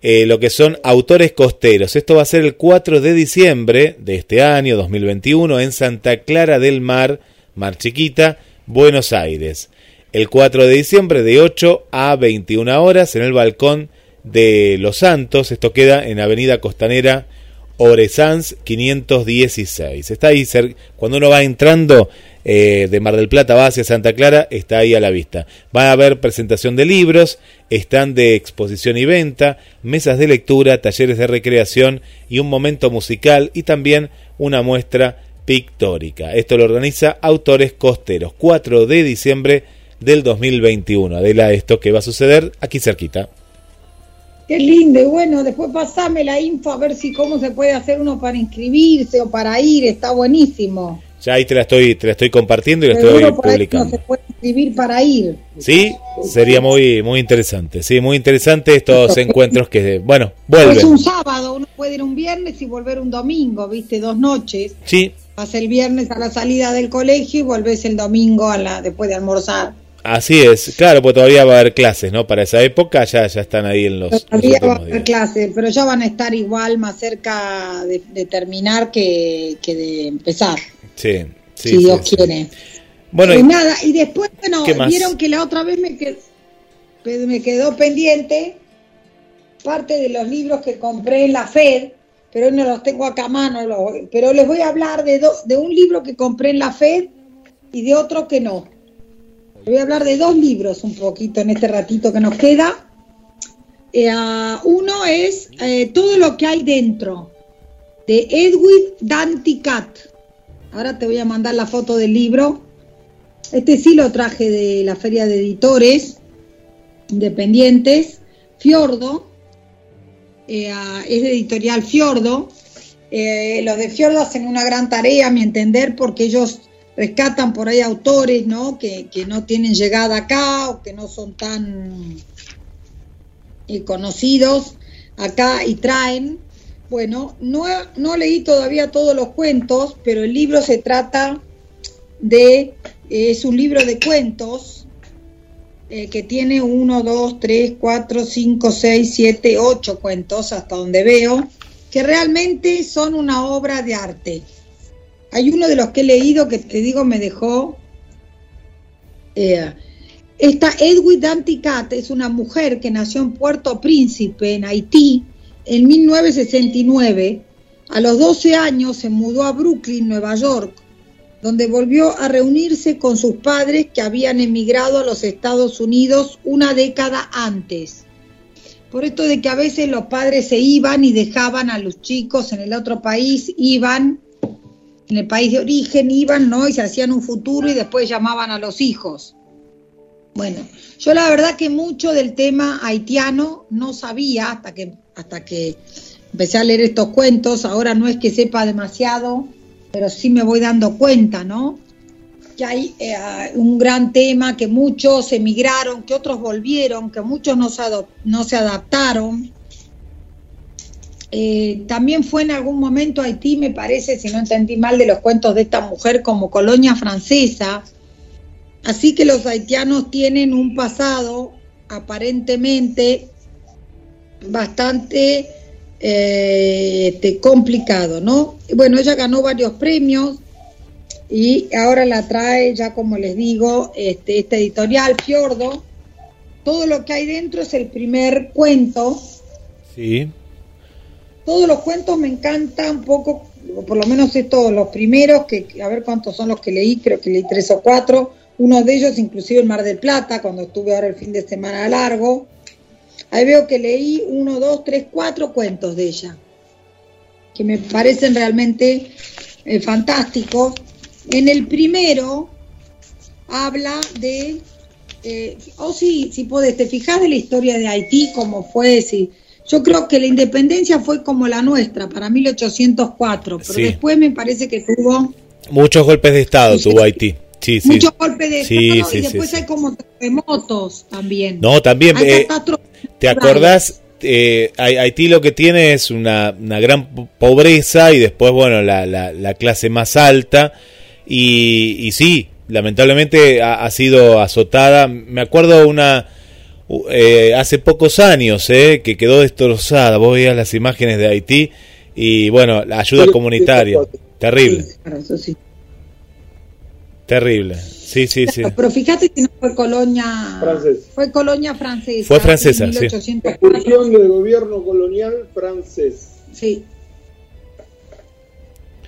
eh, lo que son autores costeros. Esto va a ser el 4 de diciembre de este año 2021 en Santa Clara del Mar, Mar Chiquita, Buenos Aires. El 4 de diciembre de 8 a 21 horas en el balcón de Los Santos. Esto queda en Avenida Costanera Oresans 516. Está ahí, cuando uno va entrando eh, de Mar del Plata va hacia Santa Clara, está ahí a la vista. Va a haber presentación de libros, están de exposición y venta, mesas de lectura, talleres de recreación y un momento musical y también una muestra pictórica. Esto lo organiza Autores Costeros, 4 de diciembre del 2021. Adela, esto que va a suceder aquí cerquita. Qué lindo, y bueno, después pasame la info a ver si cómo se puede hacer uno para inscribirse o para ir, está buenísimo. Ya ahí te la estoy, te la estoy compartiendo y la Seguro estoy publicando. uno se puede inscribir para ir. Sí, sería muy, muy interesante. Sí, muy interesante estos encuentros que, bueno, Es un vuelven. sábado, uno puede ir un viernes y volver un domingo, viste, dos noches. Sí, Vas el viernes a la salida del colegio y volvés el domingo a la después de almorzar. así es. Claro, pues todavía va a haber clases, ¿no? Para esa época ya, ya están ahí en los, los Todavía va a haber clases, pero ya van a estar igual más cerca de, de terminar que, que de empezar, Sí, sí, si Dios sí. quiere. Bueno, Pues y- nada, y después, bueno, vieron que la otra vez me quedó, me quedó pendiente parte de los libros que compré en la FED, pero hoy no los tengo acá a mano, pero les voy a hablar de, do- de un libro que compré en la FED y de otro que no. Voy a hablar de dos libros un poquito en este ratito que nos queda. Eh, uno es eh, Todo lo que hay dentro, de Edwin Danticat. Ahora te voy a mandar la foto del libro. Este sí lo traje de la Feria de Editores Independientes. Fiordo, eh, es de editorial Fiordo. Eh, los de Fiordo hacen una gran tarea, a mi entender, porque ellos rescatan por ahí autores ¿no? Que, que no tienen llegada acá o que no son tan eh, conocidos acá y traen. Bueno, no, no leí todavía todos los cuentos, pero el libro se trata de, es un libro de cuentos eh, que tiene uno, dos, tres, cuatro, cinco, seis, siete, ocho cuentos, hasta donde veo, que realmente son una obra de arte. Hay uno de los que he leído que te digo me dejó. eh, esta Edwin Danticat es una mujer que nació en Puerto Príncipe, en Haití, en 1969. A los 12 años se mudó a Brooklyn, Nueva York, donde volvió a reunirse con sus padres que habían emigrado a los Estados Unidos una década antes. Por esto de que a veces los padres se iban y dejaban a los chicos en el otro país, iban, en el país de origen, iban, ¿no? Y se hacían un futuro y después llamaban a los hijos. Bueno, yo la verdad que mucho del tema haitiano no sabía hasta que, hasta que empecé a leer estos cuentos. Ahora no es que sepa demasiado, pero sí me voy dando cuenta, ¿no? Que hay eh, un gran tema, que muchos emigraron, que otros volvieron, que muchos no se, no se adaptaron. Eh, también fue en algún momento Haití, me parece, si no entendí mal, de los cuentos de esta mujer como colonia francesa. Así que los haitianos tienen un pasado aparentemente bastante eh, este, complicado, ¿no? Bueno, ella ganó varios premios y ahora la trae, ya como les digo, este, esta editorial Fiordo. Todo lo que hay dentro es el primer cuento. sí. Todos los cuentos me encantan un poco, o por lo menos estos los primeros, que a ver cuántos son los que leí, creo que leí tres o cuatro. Uno de ellos, inclusive el Mar del Plata, cuando estuve ahora el fin de semana largo. Ahí veo que leí uno, dos, tres, cuatro cuentos de ella, que me parecen realmente eh, fantásticos. En el primero habla de, eh, oh sí, si podés, te fijas de la historia de Haití, cómo fue, si, yo creo que la independencia fue como la nuestra, para 1804, pero Sí. después me parece que tuvo Muchos golpes de Estado tuvo Haití. Sí, sí. muchos golpes de Sí, Estado sí, y después sí. hay como terremotos también. No, también. Hay eh, ¿Te acordás? Eh, Hai- Haití lo que tiene es una, una gran po- pobreza y después, bueno, la, la, la clase más alta. Y, y sí, lamentablemente ha, ha sido azotada. Me acuerdo una. eh, hace pocos años eh, que quedó destrozada. Vos veías las imágenes de Haití y, bueno, la ayuda comunitaria. Terrible, Sí, claro, eso sí. Terrible. Sí, sí, sí. Pero fíjate que no fue colonia Francés. Fue colonia francesa. Fue francesa, en sí. 1804. Expulsión del gobierno colonial francés. Sí.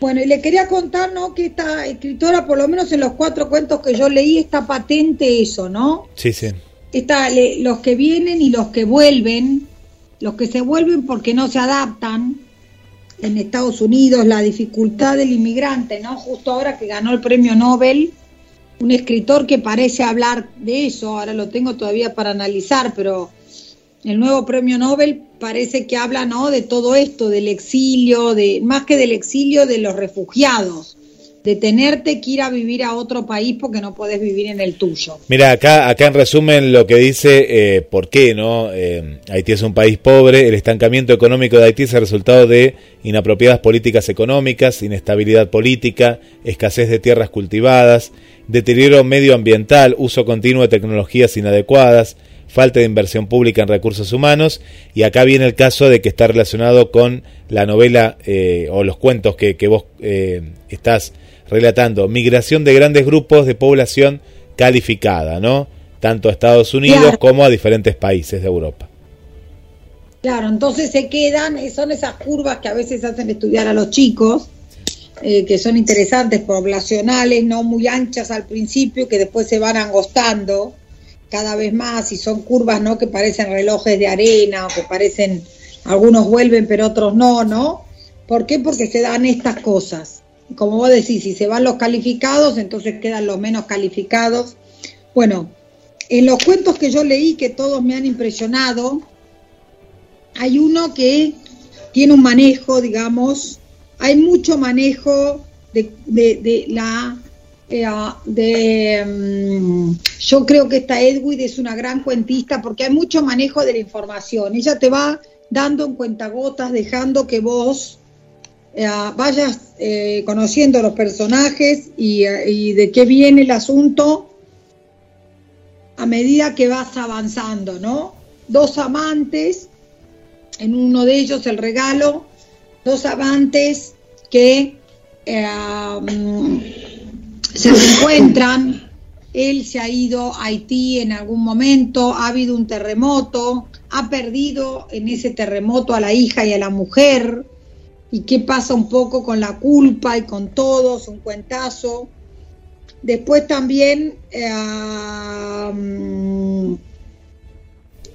Bueno, y le quería contar, ¿no? Que esta escritora, por lo menos en los cuatro cuentos que yo leí, está patente eso, ¿no? Sí, sí. Está, le- los que vienen y los que vuelven, los que se vuelven porque no se adaptan en Estados Unidos, la dificultad del inmigrante, ¿no? Justo ahora que ganó el premio Nobel, un escritor que parece hablar de eso, ahora lo tengo todavía para analizar, pero el nuevo premio Nobel parece que habla, ¿no? De todo esto, del exilio, de más que del exilio, de los refugiados, de tenerte que ir a vivir a otro país porque no podés vivir en el tuyo. Mira, acá, acá en resumen lo que dice, eh, ¿por qué no? Eh, Haití es un país pobre, el estancamiento económico de Haití es el resultado de inapropiadas políticas económicas, inestabilidad política, escasez de tierras cultivadas, deterioro medioambiental, uso continuo de tecnologías inadecuadas, falta de inversión pública en recursos humanos, y acá viene el caso de que está relacionado con la novela eh, o los cuentos que, que vos eh, estás relatando, migración de grandes grupos de población calificada, ¿no? Tanto a Estados Unidos Claro. como a diferentes países de Europa. Claro, entonces se quedan, eh, son esas curvas que a veces hacen estudiar a los chicos, eh, que son interesantes, poblacionales, no muy anchas al principio, que después se van angostando cada vez más y son curvas, ¿no? Que parecen relojes de arena o que parecen, algunos vuelven pero otros no, ¿no? ¿Por qué? Porque se dan estas cosas. Como vos decís, si se van los calificados, entonces quedan los menos calificados. Bueno, en los cuentos que yo leí, que todos me han impresionado, hay uno que tiene un manejo, digamos, hay mucho manejo de, la... eh, de, mm, yo creo que esta Edwin es una gran cuentista porque hay mucho manejo de la información. Ella te va dando en cuentagotas, dejando que vos vayas eh, conociendo los personajes y, eh, de qué viene el asunto a medida que vas avanzando, ¿no? Dos amantes, en uno de ellos el regalo, dos amantes que eh, mm, se reencuentran, él se ha ido a Haití en algún momento, ha habido un terremoto, ha perdido en ese terremoto a la hija y a la mujer, y qué pasa un poco con la culpa y con todos, un cuentazo. Después también eh, mm,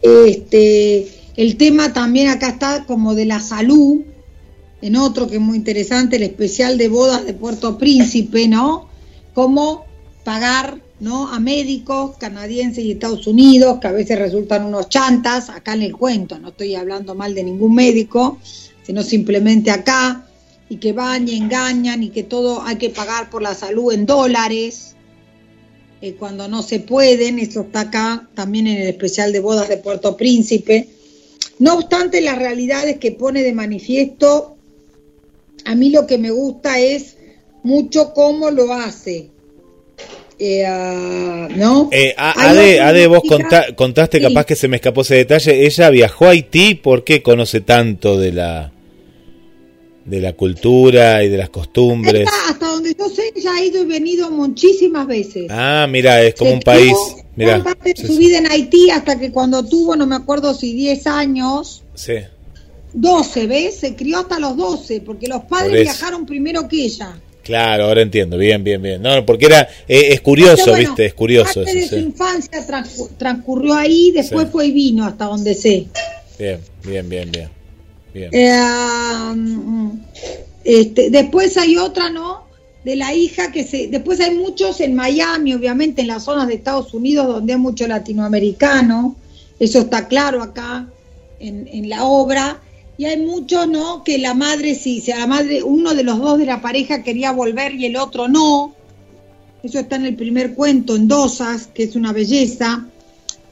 este, el tema también acá está como de la salud, en otro que es muy interesante, el especial de bodas de Puerto Príncipe, ¿no? Cómo pagar ¿no? a médicos canadienses y Estados Unidos, que a veces resultan unos chantas, acá en el cuento, no estoy hablando mal de ningún médico, sino simplemente acá, y que van y engañan y que todo hay que pagar por la salud en dólares, eh, cuando no se pueden, eso está acá también en el especial de bodas de Puerto Príncipe. No obstante, las realidades que pone de manifiesto, a mí lo que me gusta es mucho cómo lo hace. Eh, ah, ¿No? Eh, Ade, Ade, vos contá- contaste, Sí. capaz que se me escapó ese detalle, ella viajó a Haití, ¿por qué conoce tanto de la de la cultura y de las costumbres? Hasta donde yo sé, ella ha ido y venido muchísimas veces. Ah, mira, es como Se un país, mira, gran parte de sí, su vida en Haití hasta que cuando tuvo, no me acuerdo si 10 años, sí. 12, ¿ves? Se crió hasta los 12, porque los padres viajaron primero que ella. Claro, ahora entiendo, bien, bien, bien. No, porque era, eh, es curioso, Entonces, bueno, viste, es curioso Parte de su infancia transcu- transcurrió ahí, después Sí. fue y vino, hasta donde sé. Bien, bien, bien, bien. Eh, mm, este, después hay otra, ¿no? De la hija que se. Después hay muchos en Miami, obviamente, en las zonas de Estados Unidos donde hay mucho latinoamericano. Eso está claro acá en, la obra. Y hay muchos, ¿no? Que la madre, sí, si la madre, uno de los dos de la pareja quería volver y el otro no. Eso está en el primer cuento, en Dosas, que es una belleza.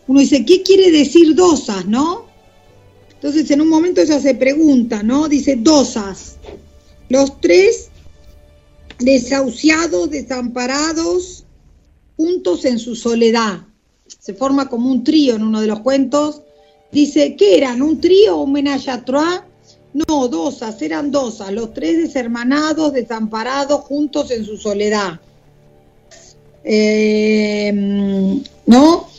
Uno dice, ¿qué quiere decir Dosas, no? Entonces en un momento ella se pregunta, ¿no? Dice dosas. Los tres desahuciados, desamparados, juntos en su soledad. Se forma como un trío en uno de los cuentos. Dice, ¿qué eran? ¿Un trío o un menage à trois? No, dosas, eran dosas, los tres deshermanados, desamparados, juntos en su soledad. Eh, ¿No?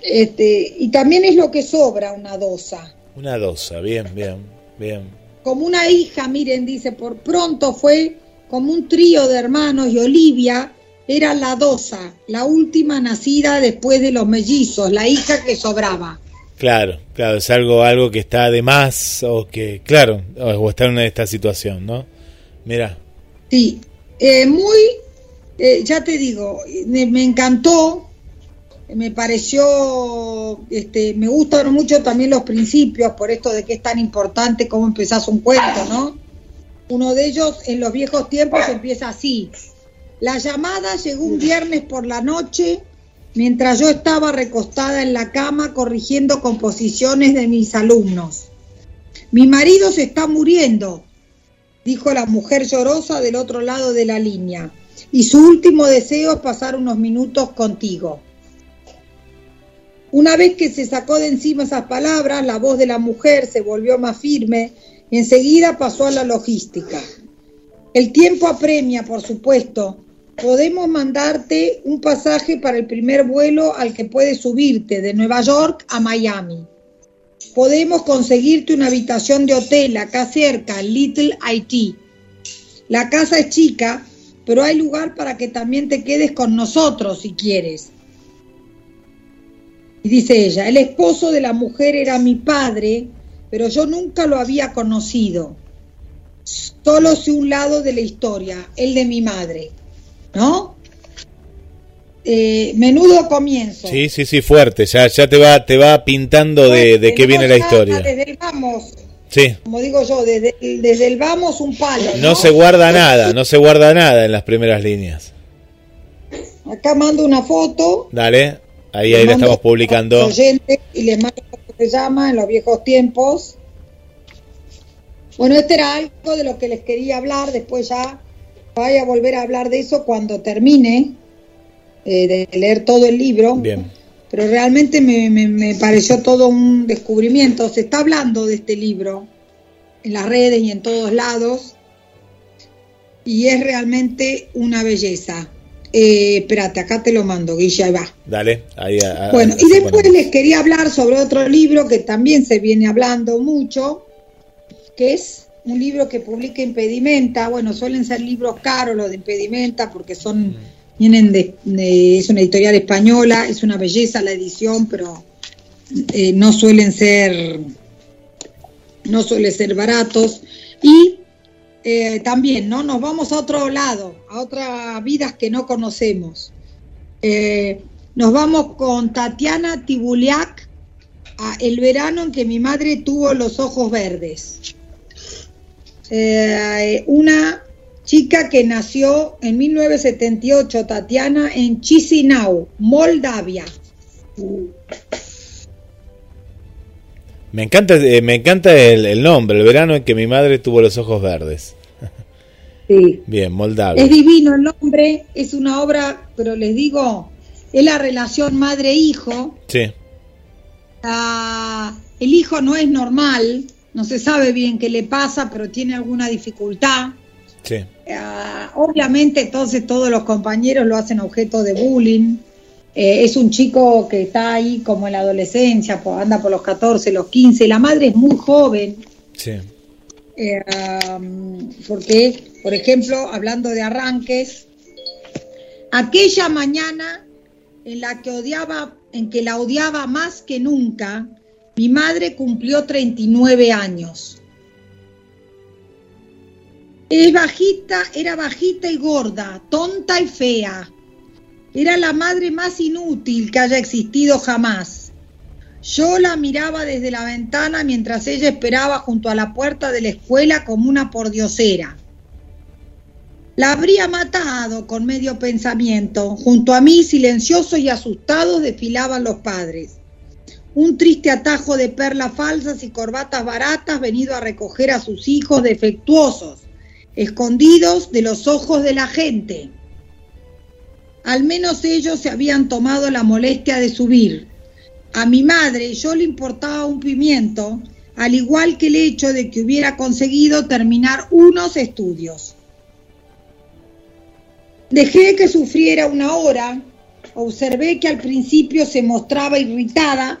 Este, y también es lo que sobra una dosa Una dosa, bien, bien, bien. como una hija, miren, dice, por pronto fue como un trío de hermanos y Olivia era la dosa, la última nacida después de los mellizos, la hija que sobraba. Claro, claro, es algo, algo que está de más o que, claro, o está en esta situación, ¿no? Mira. Sí, eh, muy, eh, ya te digo, me, me encantó, me pareció, este, me gustan mucho también los principios, por esto de que es tan importante cómo empezás un cuento, ¿no? Uno de ellos en los viejos tiempos empieza así. La llamada llegó un viernes por la noche mientras yo estaba recostada en la cama corrigiendo composiciones de mis alumnos. Mi marido se está muriendo, dijo la mujer llorosa del otro lado de la línea, y su último deseo es pasar unos minutos contigo. Una vez que se sacó de encima esas palabras, la voz de la mujer se volvió más firme enseguida pasó a la logística. El tiempo apremia, por supuesto, podemos mandarte un pasaje para el primer vuelo al que puedes subirte de Nueva York a Miami. Podemos conseguirte una habitación de hotel acá cerca, Little Haití. La casa es chica, pero hay lugar para que también te quedes con nosotros si quieres. Y dice ella, el esposo de la mujer era mi padre, pero yo nunca lo había conocido. Solo sé un lado de la historia, el de mi madre. ¿no? Eh, menudo comienzo. Sí, sí, sí, fuerte. Ya, ya te va, te va pintando de, de qué viene la historia. Desde el vamos. Sí. Como digo yo, desde, desde el vamos un palo. No, se guarda nada, no se guarda nada en las primeras líneas. Acá mando una foto. Dale, ahí, ahí la estamos publicando. y les mando lo que se llama en los viejos tiempos. Bueno, este era algo de lo que les quería hablar. Después ya voy a volver a hablar de eso cuando termine eh, de leer todo el libro. Bien. Pero realmente me, me, pareció todo un descubrimiento. Se está hablando de este libro en las redes y en todos lados. Y es realmente una belleza. Eh, espérate, acá te lo mando, Guilla, va. Dale, ahí. bueno, y después les quería hablar sobre otro libro que también se viene hablando mucho, que es un libro que publica Impedimenta, bueno, suelen ser libros caros los de Impedimenta porque son, vienen de, es una editorial española, es una belleza la edición, pero eh, no suelen ser, no suelen ser baratos. Y eh, también, ¿no? Nos vamos a otro lado, a otras vidas que no conocemos. Eh, nos vamos con Tatiana Tibuliak a El verano en que mi madre tuvo los ojos verdes. Eh, una chica que nació en 1978, Tatiana, en Chisinau, Moldavia. Me encanta, eh, me encanta el, nombre, el verano en que mi madre tuvo los ojos verdes. Sí. Bien, Moldavia. Es divino el nombre, es una obra, pero les digo, es la relación madre-hijo. Sí. El hijo no es normal, no se sabe bien qué le pasa, pero tiene alguna dificultad. Sí. Ah, obviamente entonces todos los compañeros lo hacen objeto de bullying. Eh, es un chico que está ahí como en la adolescencia, anda por los 14, los 15. La madre es muy joven. Sí. Eh, porque, por ejemplo, hablando de arranques, aquella mañana en la que odiaba, en que la odiaba más que nunca, mi madre cumplió 39 años. Es bajita, era bajita y gorda, tonta y fea. Era la madre más inútil que haya existido jamás. Yo la miraba desde la ventana mientras ella esperaba junto a la puerta de la escuela como una pordiosera. La habría matado con medio pensamiento. Junto a mí, silenciosos y asustados, desfilaban los padres un triste atajo de perlas falsas y corbatas baratas venido a recoger a sus hijos defectuosos, escondidos de los ojos de la gente. Al menos ellos se habían tomado la molestia de subir. A mi madre yo le importaba un pimiento, al igual que el hecho de que hubiera conseguido terminar unos estudios. Dejé que sufriera una hora, observé que al principio se mostraba irritada,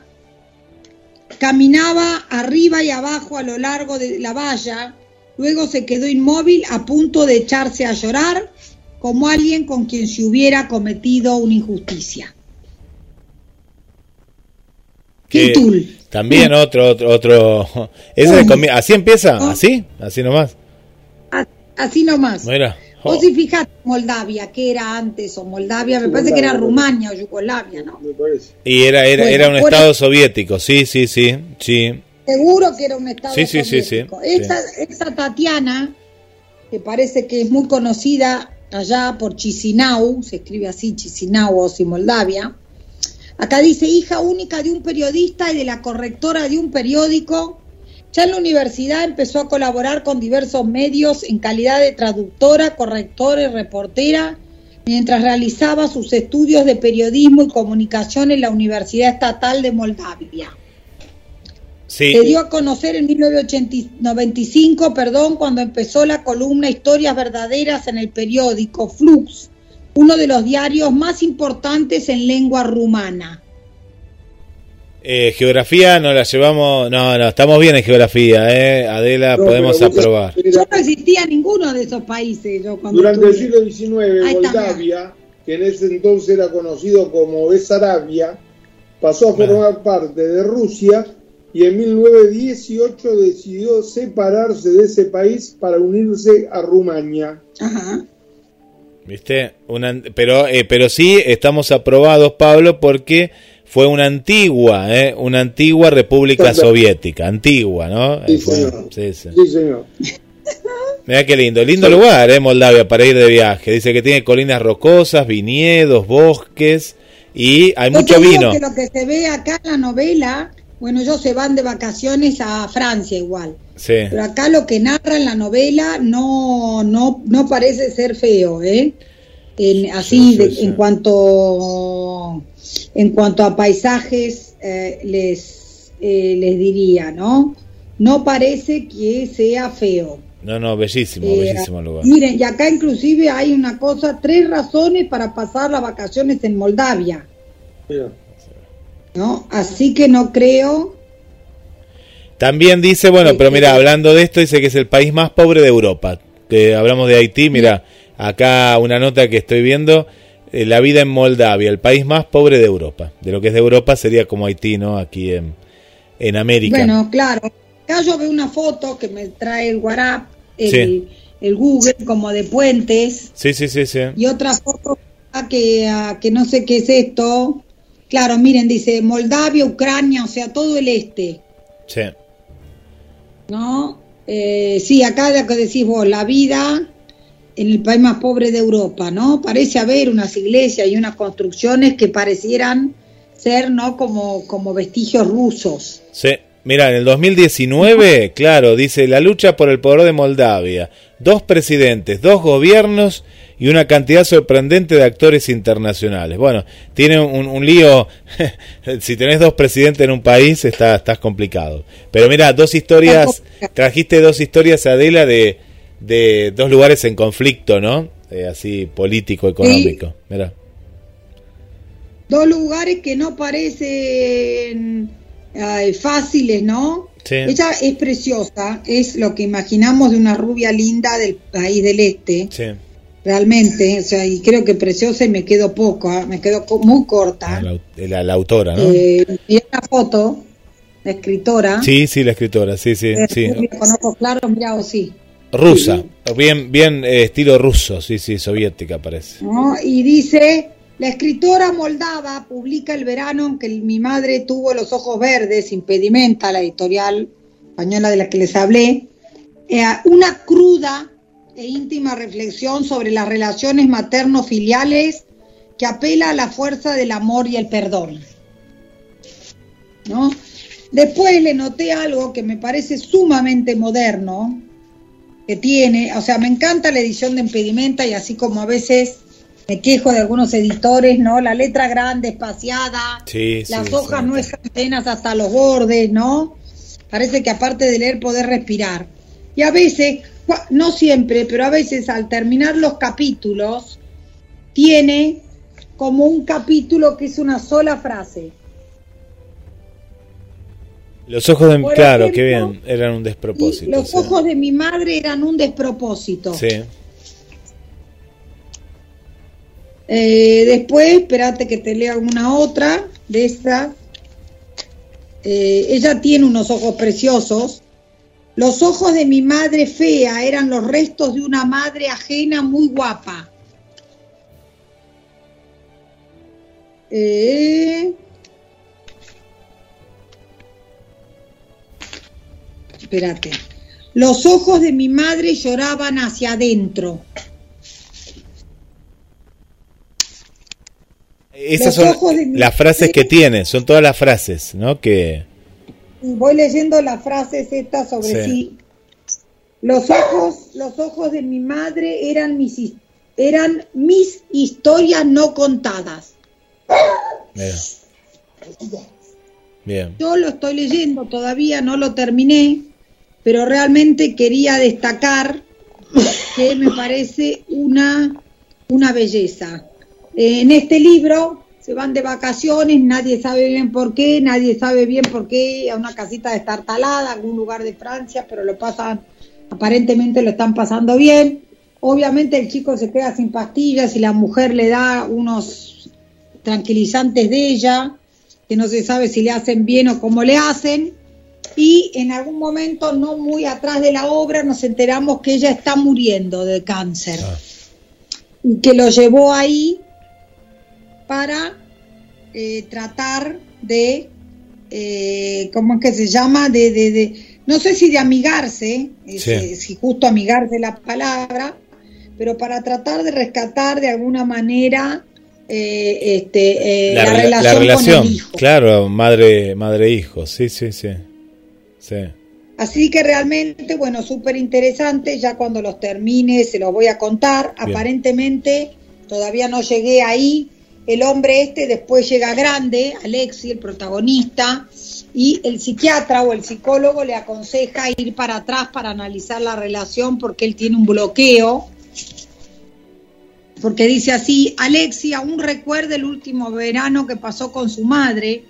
Caminaba arriba y abajo a lo largo de la valla Luego se quedó inmóvil a punto de echarse a llorar como alguien con quien se hubiera cometido una injusticia. Que Tintul. también otro, otro, otro. Ese comi- ¿Así empieza? Oh. ¿Así? ¿Así nomás? Así nomás. Mira. Vos Oh. si fijate Moldavia, ¿qué era antes? O Moldavia, me parece que era Rumania o Yugoslavia, ¿no? Me parece. Y era, era, Bueno, era un estado soviético, sí, sí, sí, sí. Seguro que era un estado Sí, sí, sí, soviético. sí, Esta, esta Tatiana, que parece que es muy conocida allá por Chisinau, se escribe así, Chisinau o si Moldavia. Acá dice hija única de un periodista y de la correctora de un periódico. Ya en la universidad empezó a colaborar con diversos medios en calidad de traductora, correctora y reportera, mientras realizaba sus estudios de periodismo y comunicación en la Universidad Estatal de Moldavia. Sí, Se dio a conocer en 1995, perdón, cuando empezó la columna Historias Verdaderas en el periódico Flux, uno de los diarios más importantes en lengua rumana. eh, geografía no la llevamos, no, no, estamos bien en geografía, eh, Adela, No, podemos aprobar. Yo no existía ninguno de esos países. Yo cuando Durante el siglo XIX, Moldavia, que en ese entonces era conocido como Besarabia, pasó a formar parte de Rusia y en 1918 decidió separarse de ese país para unirse a Rumania. Ajá. ¿Viste? Una, pero, eh, pero sí estamos aprobados, Pablo, porque fue una antigua, eh, una antigua república soviética, antigua, ¿no? Sí, fue- señor. sí, sí. Sí, señor. Mira qué lindo, lindo lugar, eh, Moldavia, para ir de viaje. Dice que tiene colinas rocosas, viñedos, bosques y hay Yo mucho vino. que lo que se ve acá en la novela, bueno, ellos se van de vacaciones a Francia igual. Sí. Pero acá lo que narra en la novela no, no, no parece ser feo, ¿eh? En, así, Sí, sí, de- en cuanto en cuanto a paisajes, eh, les, eh, les diría, ¿no? No parece que sea feo. No, no, bellísimo, Eh, bellísimo lugar. Miren, y acá inclusive hay una cosa, tres razones para pasar las vacaciones en Moldavia, Mira. ¿No? Así que no creo También dice, bueno, pero mira, hablando de esto, dice que es el país más pobre de Europa. Que hablamos de Haití, mira, acá una nota que estoy viendo, eh, la vida en Moldavia, el país más pobre de Europa. De lo que es de Europa sería como Haití, ¿no? Aquí en, en América. Bueno, claro. Acá yo veo una foto que me trae el WhatsApp, el, Sí. el Google, como de puentes, Sí, sí, sí, sí. y otra foto que, ah, que no sé qué es esto. Claro, miren, dice Moldavia, Ucrania, o sea, todo el este, Sí. ¿no? Eh, sí, acá lo que decís vos, la vida en el país más pobre de Europa, ¿no? Parece haber unas iglesias y unas construcciones que parecieran ser, ¿no? Como, como vestigios rusos. Sí. Mira, en el 2019, claro, dice la lucha por el poder de Moldavia. Dos presidentes, dos gobiernos y una cantidad sorprendente de actores internacionales. Bueno, tiene un, un lío. si tenés dos presidentes en un país, está, estás complicado. Pero mira, dos historias. Trajiste dos historias, Adela, de, de dos lugares en conflicto, ¿no? Eh, así político, económico. Mira. dos lugares que no parecen eh, fáciles, ¿no? Sí. Ella es preciosa, es lo que imaginamos de una rubia linda del país del este, Sí. Realmente, o sea, y creo que preciosa y me quedo poco, ¿ah? me quedo muy corta. La, la- la autora, ¿no? Eh, y esta foto, la escritora, Sí, sí, la escritora, sí, sí, eh, sí. rubia con ojos claros, mira, o sí. Rusa, bien, bien eh, estilo ruso, sí, sí, soviética parece. ¿no? Y dice, la escritora moldava publica el verano en que mi madre tuvo los ojos verdes, impedimenta, la editorial española de la que les hablé, eh, una cruda e íntima reflexión sobre las relaciones materno-filiales que apela a la fuerza del amor y el perdón. ¿No? Después le noté algo que me parece sumamente moderno, que tiene, o sea, me encanta la edición de impedimenta y así como a veces me quejo de algunos editores, ¿no? La letra grande, espaciada, Sí, sí, las hojas sí. no están llenas hasta los bordes, ¿no? Parece que aparte de leer poder respirar. Y a veces, no siempre, pero a veces al terminar los capítulos, tiene como un capítulo que es una sola frase. Los ojos de Por claro, qué bien, eran un despropósito. los sí. ojos de mi madre eran un despropósito. Sí. Eh, después, espérate que te lea alguna otra de estas. Eh, ella tiene unos ojos preciosos. Los ojos de mi madre fea eran los restos de una madre ajena muy guapa. Eh, espérate. Los ojos de mi madre lloraban hacia adentro. Esas Los son las frases que tiene, son todas las frases, ¿no? Que Y voy leyendo las frases estas sobre Sí. sí. Los ojos, los ojos de mi madre eran mis eran mis historias no contadas. Bien. Bien. Yo lo estoy leyendo, todavía no lo terminé, pero realmente quería destacar que me parece una, una belleza. Eh, en este libro se van de vacaciones, nadie sabe bien por qué, nadie sabe bien por qué, a una casita destartalada, algún lugar de Francia, pero lo pasan, aparentemente lo están pasando bien. Obviamente el chico se queda sin pastillas y la mujer le da unos tranquilizantes de ella, que no se sabe si le hacen bien o cómo le hacen. Y en algún momento, no muy atrás de la obra, nos enteramos que ella está muriendo de cáncer. Ah. Y que lo llevó ahí para eh, tratar de, eh, ¿cómo es que se llama? De, de, de- no sé si de amigarse, eh, Sí. si, si justo amigarse la palabra, pero para tratar de rescatar de alguna manera eh, este, la, rela- relación, con relación, el hijo. claro, madre madre hijo, sí, sí, sí. Sí. Así que realmente, bueno, súper interesante, ya cuando los termine se los voy a contar. Bien. Aparentemente todavía no llegué ahí. El hombre este después llega grande, Alexi, el protagonista, y el psiquiatra o el psicólogo le aconseja ir para atrás para analizar la relación porque él tiene un bloqueo. Porque dice así, Alexi aún recuerda el último verano que pasó con su madre,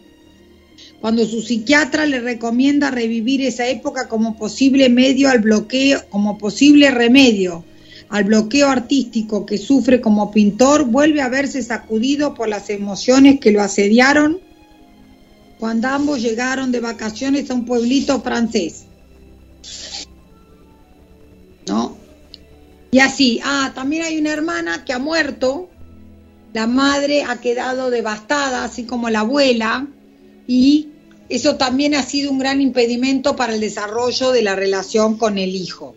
cuando su psiquiatra le recomienda revivir esa época como posible medio al bloqueo, como posible remedio al bloqueo artístico que sufre como pintor, vuelve a verse sacudido por las emociones que lo asediaron cuando ambos llegaron de vacaciones a un pueblito francés. ¿No? Y así, ah, también hay una hermana que ha muerto, la madre ha quedado devastada, así como la abuela, y eso también ha sido un gran impedimento para el desarrollo de la relación con el hijo.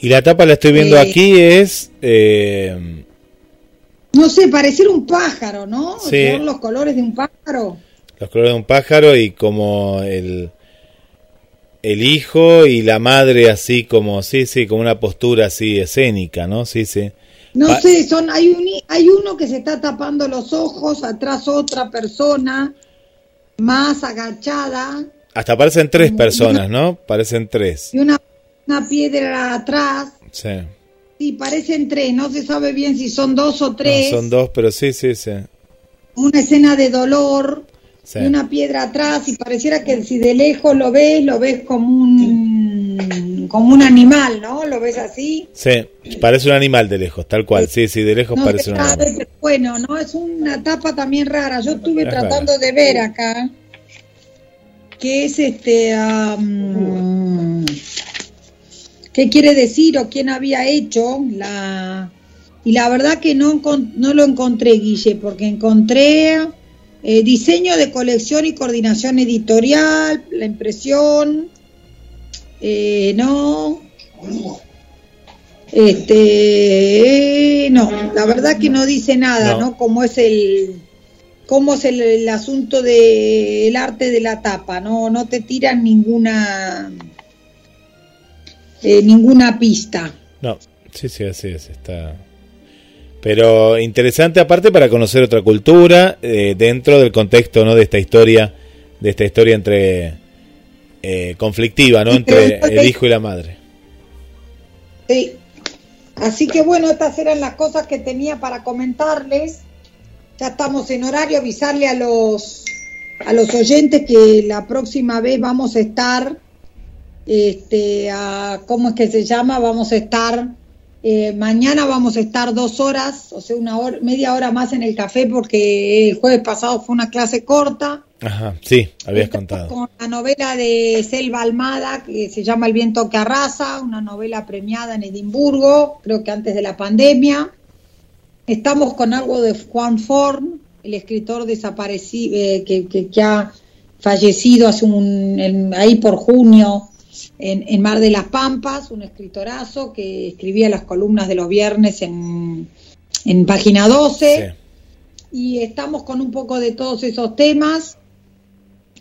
Y la tapa la estoy viendo Eh. aquí es eh, No sé, parecer un pájaro, ¿no? Sí. Son los colores de un pájaro. los colores de un pájaro y como el el hijo y la madre así como sí, sí, como una postura así escénica, ¿no? Sí, sí. No Pa- sé, son hay un hay uno que se está tapando los ojos, atrás otra persona más agachada Hasta parecen tres personas, ¿no? Parecen tres. y una, una piedra atrás. Sí. Sí, parecen tres, no se sabe bien si son dos o No, tres. son dos, pero sí, sí, sí. Una escena de dolor Sí. y una piedra atrás y pareciera que si de lejos lo ves, lo ves como un como un animal, ¿no? Lo ves así. Sí, parece un animal de lejos, tal cual. Sí, sí, de lejos No parece un animal. bueno, no es una tapa también rara. Yo estuve Es tratando rara. de ver acá qué es este qué quiere decir o quién había hecho la y la verdad que no no lo encontré Guille porque encontré eh, diseño de colección y coordinación editorial la impresión eh, no. Este no la verdad que no dice nada No. no, cómo es el cómo es el, el asunto del arte de la tapa no no te tiran ninguna eh, ninguna pista No, sí, sí, así es, está. Pero interesante aparte para conocer otra cultura eh, dentro del contexto, ¿no? De esta historia, de esta historia entre eh, conflictiva, ¿no? Entre el hijo y la madre. Sí. Así que bueno, estas eran las cosas que tenía para comentarles. Ya estamos en horario, avisarle a los a los oyentes que la próxima vez vamos a estar, este, a, ¿cómo es que se llama? Vamos a estar, eh, mañana vamos a estar dos horas, o sea, una hora, media hora más en el café porque el jueves pasado fue una clase corta. Ajá, sí, habías Estamos contado. Con la novela de Selva Almada, que se llama El viento que arrasa, una novela premiada en Edimburgo, creo que antes de la pandemia. Estamos con algo de Juan Forn, el escritor desaparecido, eh, que, que- que ha fallecido hace un, en- ahí por junio en, en Mar de las Pampas, un escritorazo que escribía las columnas de los viernes en, en página 12 y estamos con un poco de todos esos temas.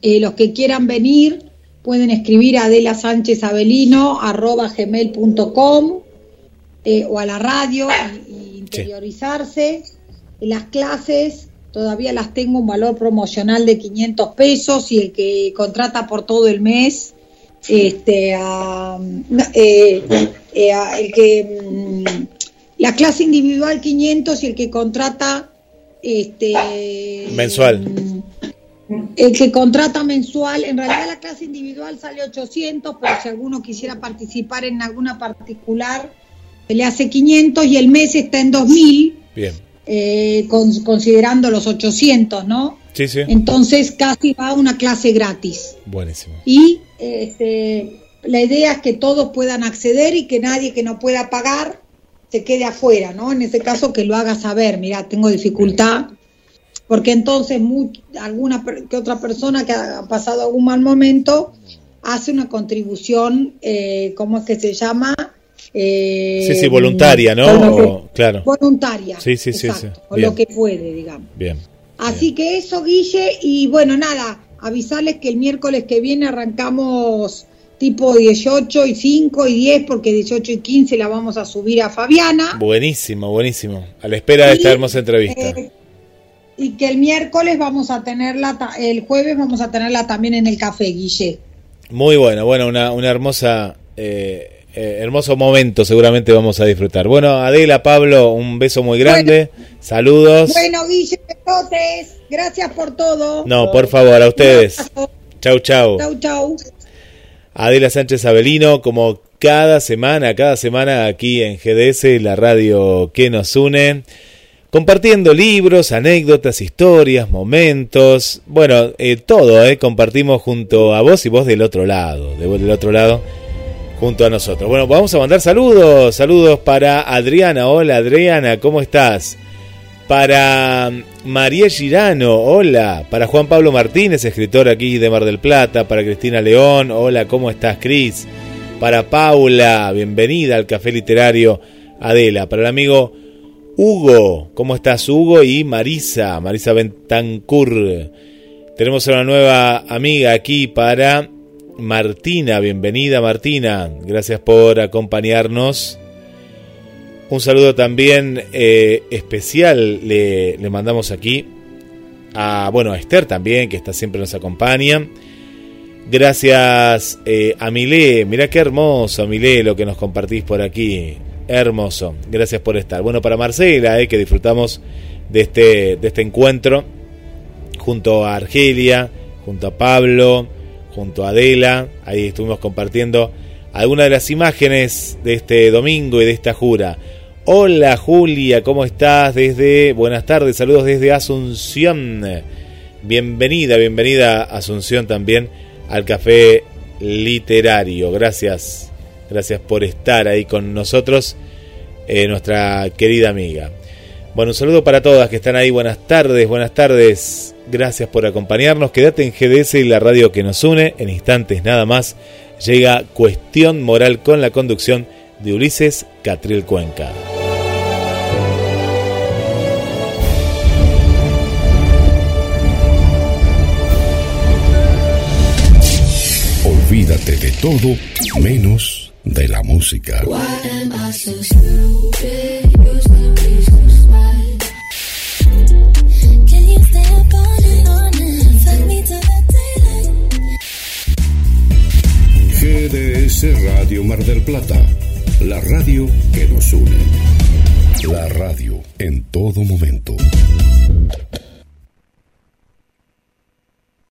Eh, los que quieran venir pueden escribir a Adela Sánchez Avelino arroba gmail.com eh, o a la radio y, y interiorizarse. Las clases todavía las tengo un valor promocional de 500 pesos y el que contrata por todo el mes, este, a- eh, eh, a- el que mm, la clase individual 500 y el que contrata este Mensual. el que contrata mensual, en realidad la clase individual sale 800, pero si alguno quisiera participar en alguna particular, se le hace 500 y el mes está en 2000, Bien. eh, con- considerando los 800, ¿no? Sí, sí. Entonces casi va a una clase gratis. Buenísimo. Y este, la idea es que todos puedan acceder y que nadie que no pueda pagar se quede afuera, ¿no? En ese caso que lo haga saber, mira, tengo dificultad, porque entonces alguna que otra persona que ha pasado algún mal momento hace una contribución, eh, ¿cómo es que se llama? Eh, Sí, sí, voluntaria, ¿no? O- claro. Voluntaria. Sí, sí, sí, exacto, sí. Bien. lo que puede, digamos. Bien. Así que eso, Guille, y bueno, nada, avisarles que el miércoles que viene arrancamos tipo 18 y 5 y 10, porque 18 y 15 la vamos a subir a Fabiana. Buenísimo, buenísimo. A la espera de esta hermosa entrevista. eh, y que el miércoles vamos a tenerla, el jueves vamos a tenerla también en el café, Guille. Muy bueno, bueno, una, una hermosa, eh, eh, hermoso momento seguramente vamos a disfrutar. Bueno, Adela, Pablo, un beso muy grande. Saludos. Bueno, Guille, besotes, gracias por todo. No, por favor, a ustedes. Chau, chau. Chau, chau. Adela Sánchez Avelino, como cada semana, cada semana aquí en GDS, la radio que nos une, compartiendo libros, anécdotas, historias, momentos, bueno, eh, todo, eh, compartimos junto a vos y vos del otro lado, de vos del otro lado, junto a nosotros. Bueno, vamos a mandar saludos, saludos para Adriana, hola Adriana, ¿cómo estás? Para María Girano, hola. Para Juan Pablo Martínez, escritor aquí de Mar del Plata. Para Cristina León, hola, ¿cómo estás, Cris? Para Paula, bienvenida al Café Literario Adela. Para el amigo Hugo, ¿cómo estás, Hugo? Y Marisa, Marisa Bentancur. Tenemos una nueva amiga aquí para Martina, bienvenida Martina. Gracias por acompañarnos. Un saludo también eh, especial le, le mandamos aquí a, bueno, a Esther también, que está siempre nos acompaña. Gracias eh, a Milé, mirá qué hermoso Milé lo que nos compartís por aquí. Hermoso, gracias por estar. Bueno, para Marcela, eh, que disfrutamos de este, de este encuentro junto a Argelia, junto a Pablo, junto a Adela. Ahí estuvimos compartiendo algunas de las imágenes de este domingo y de esta jura. Hola Julia, ¿cómo estás? Desde buenas tardes, saludos desde Asunción. Bienvenida, bienvenida Asunción también al café literario. Gracias, gracias por estar ahí con nosotros, eh, nuestra querida amiga. Bueno, un saludo para todas que están ahí. Buenas tardes, buenas tardes. Gracias por acompañarnos. Quédate en GDS y la radio que nos une. En instantes nada más llega Cuestión Moral con la conducción de Ulises Catril Cuenca. Olvídate de todo menos de la música. Why am I so GDS Radio Mar del Plata, la radio que nos une. La radio en todo momento.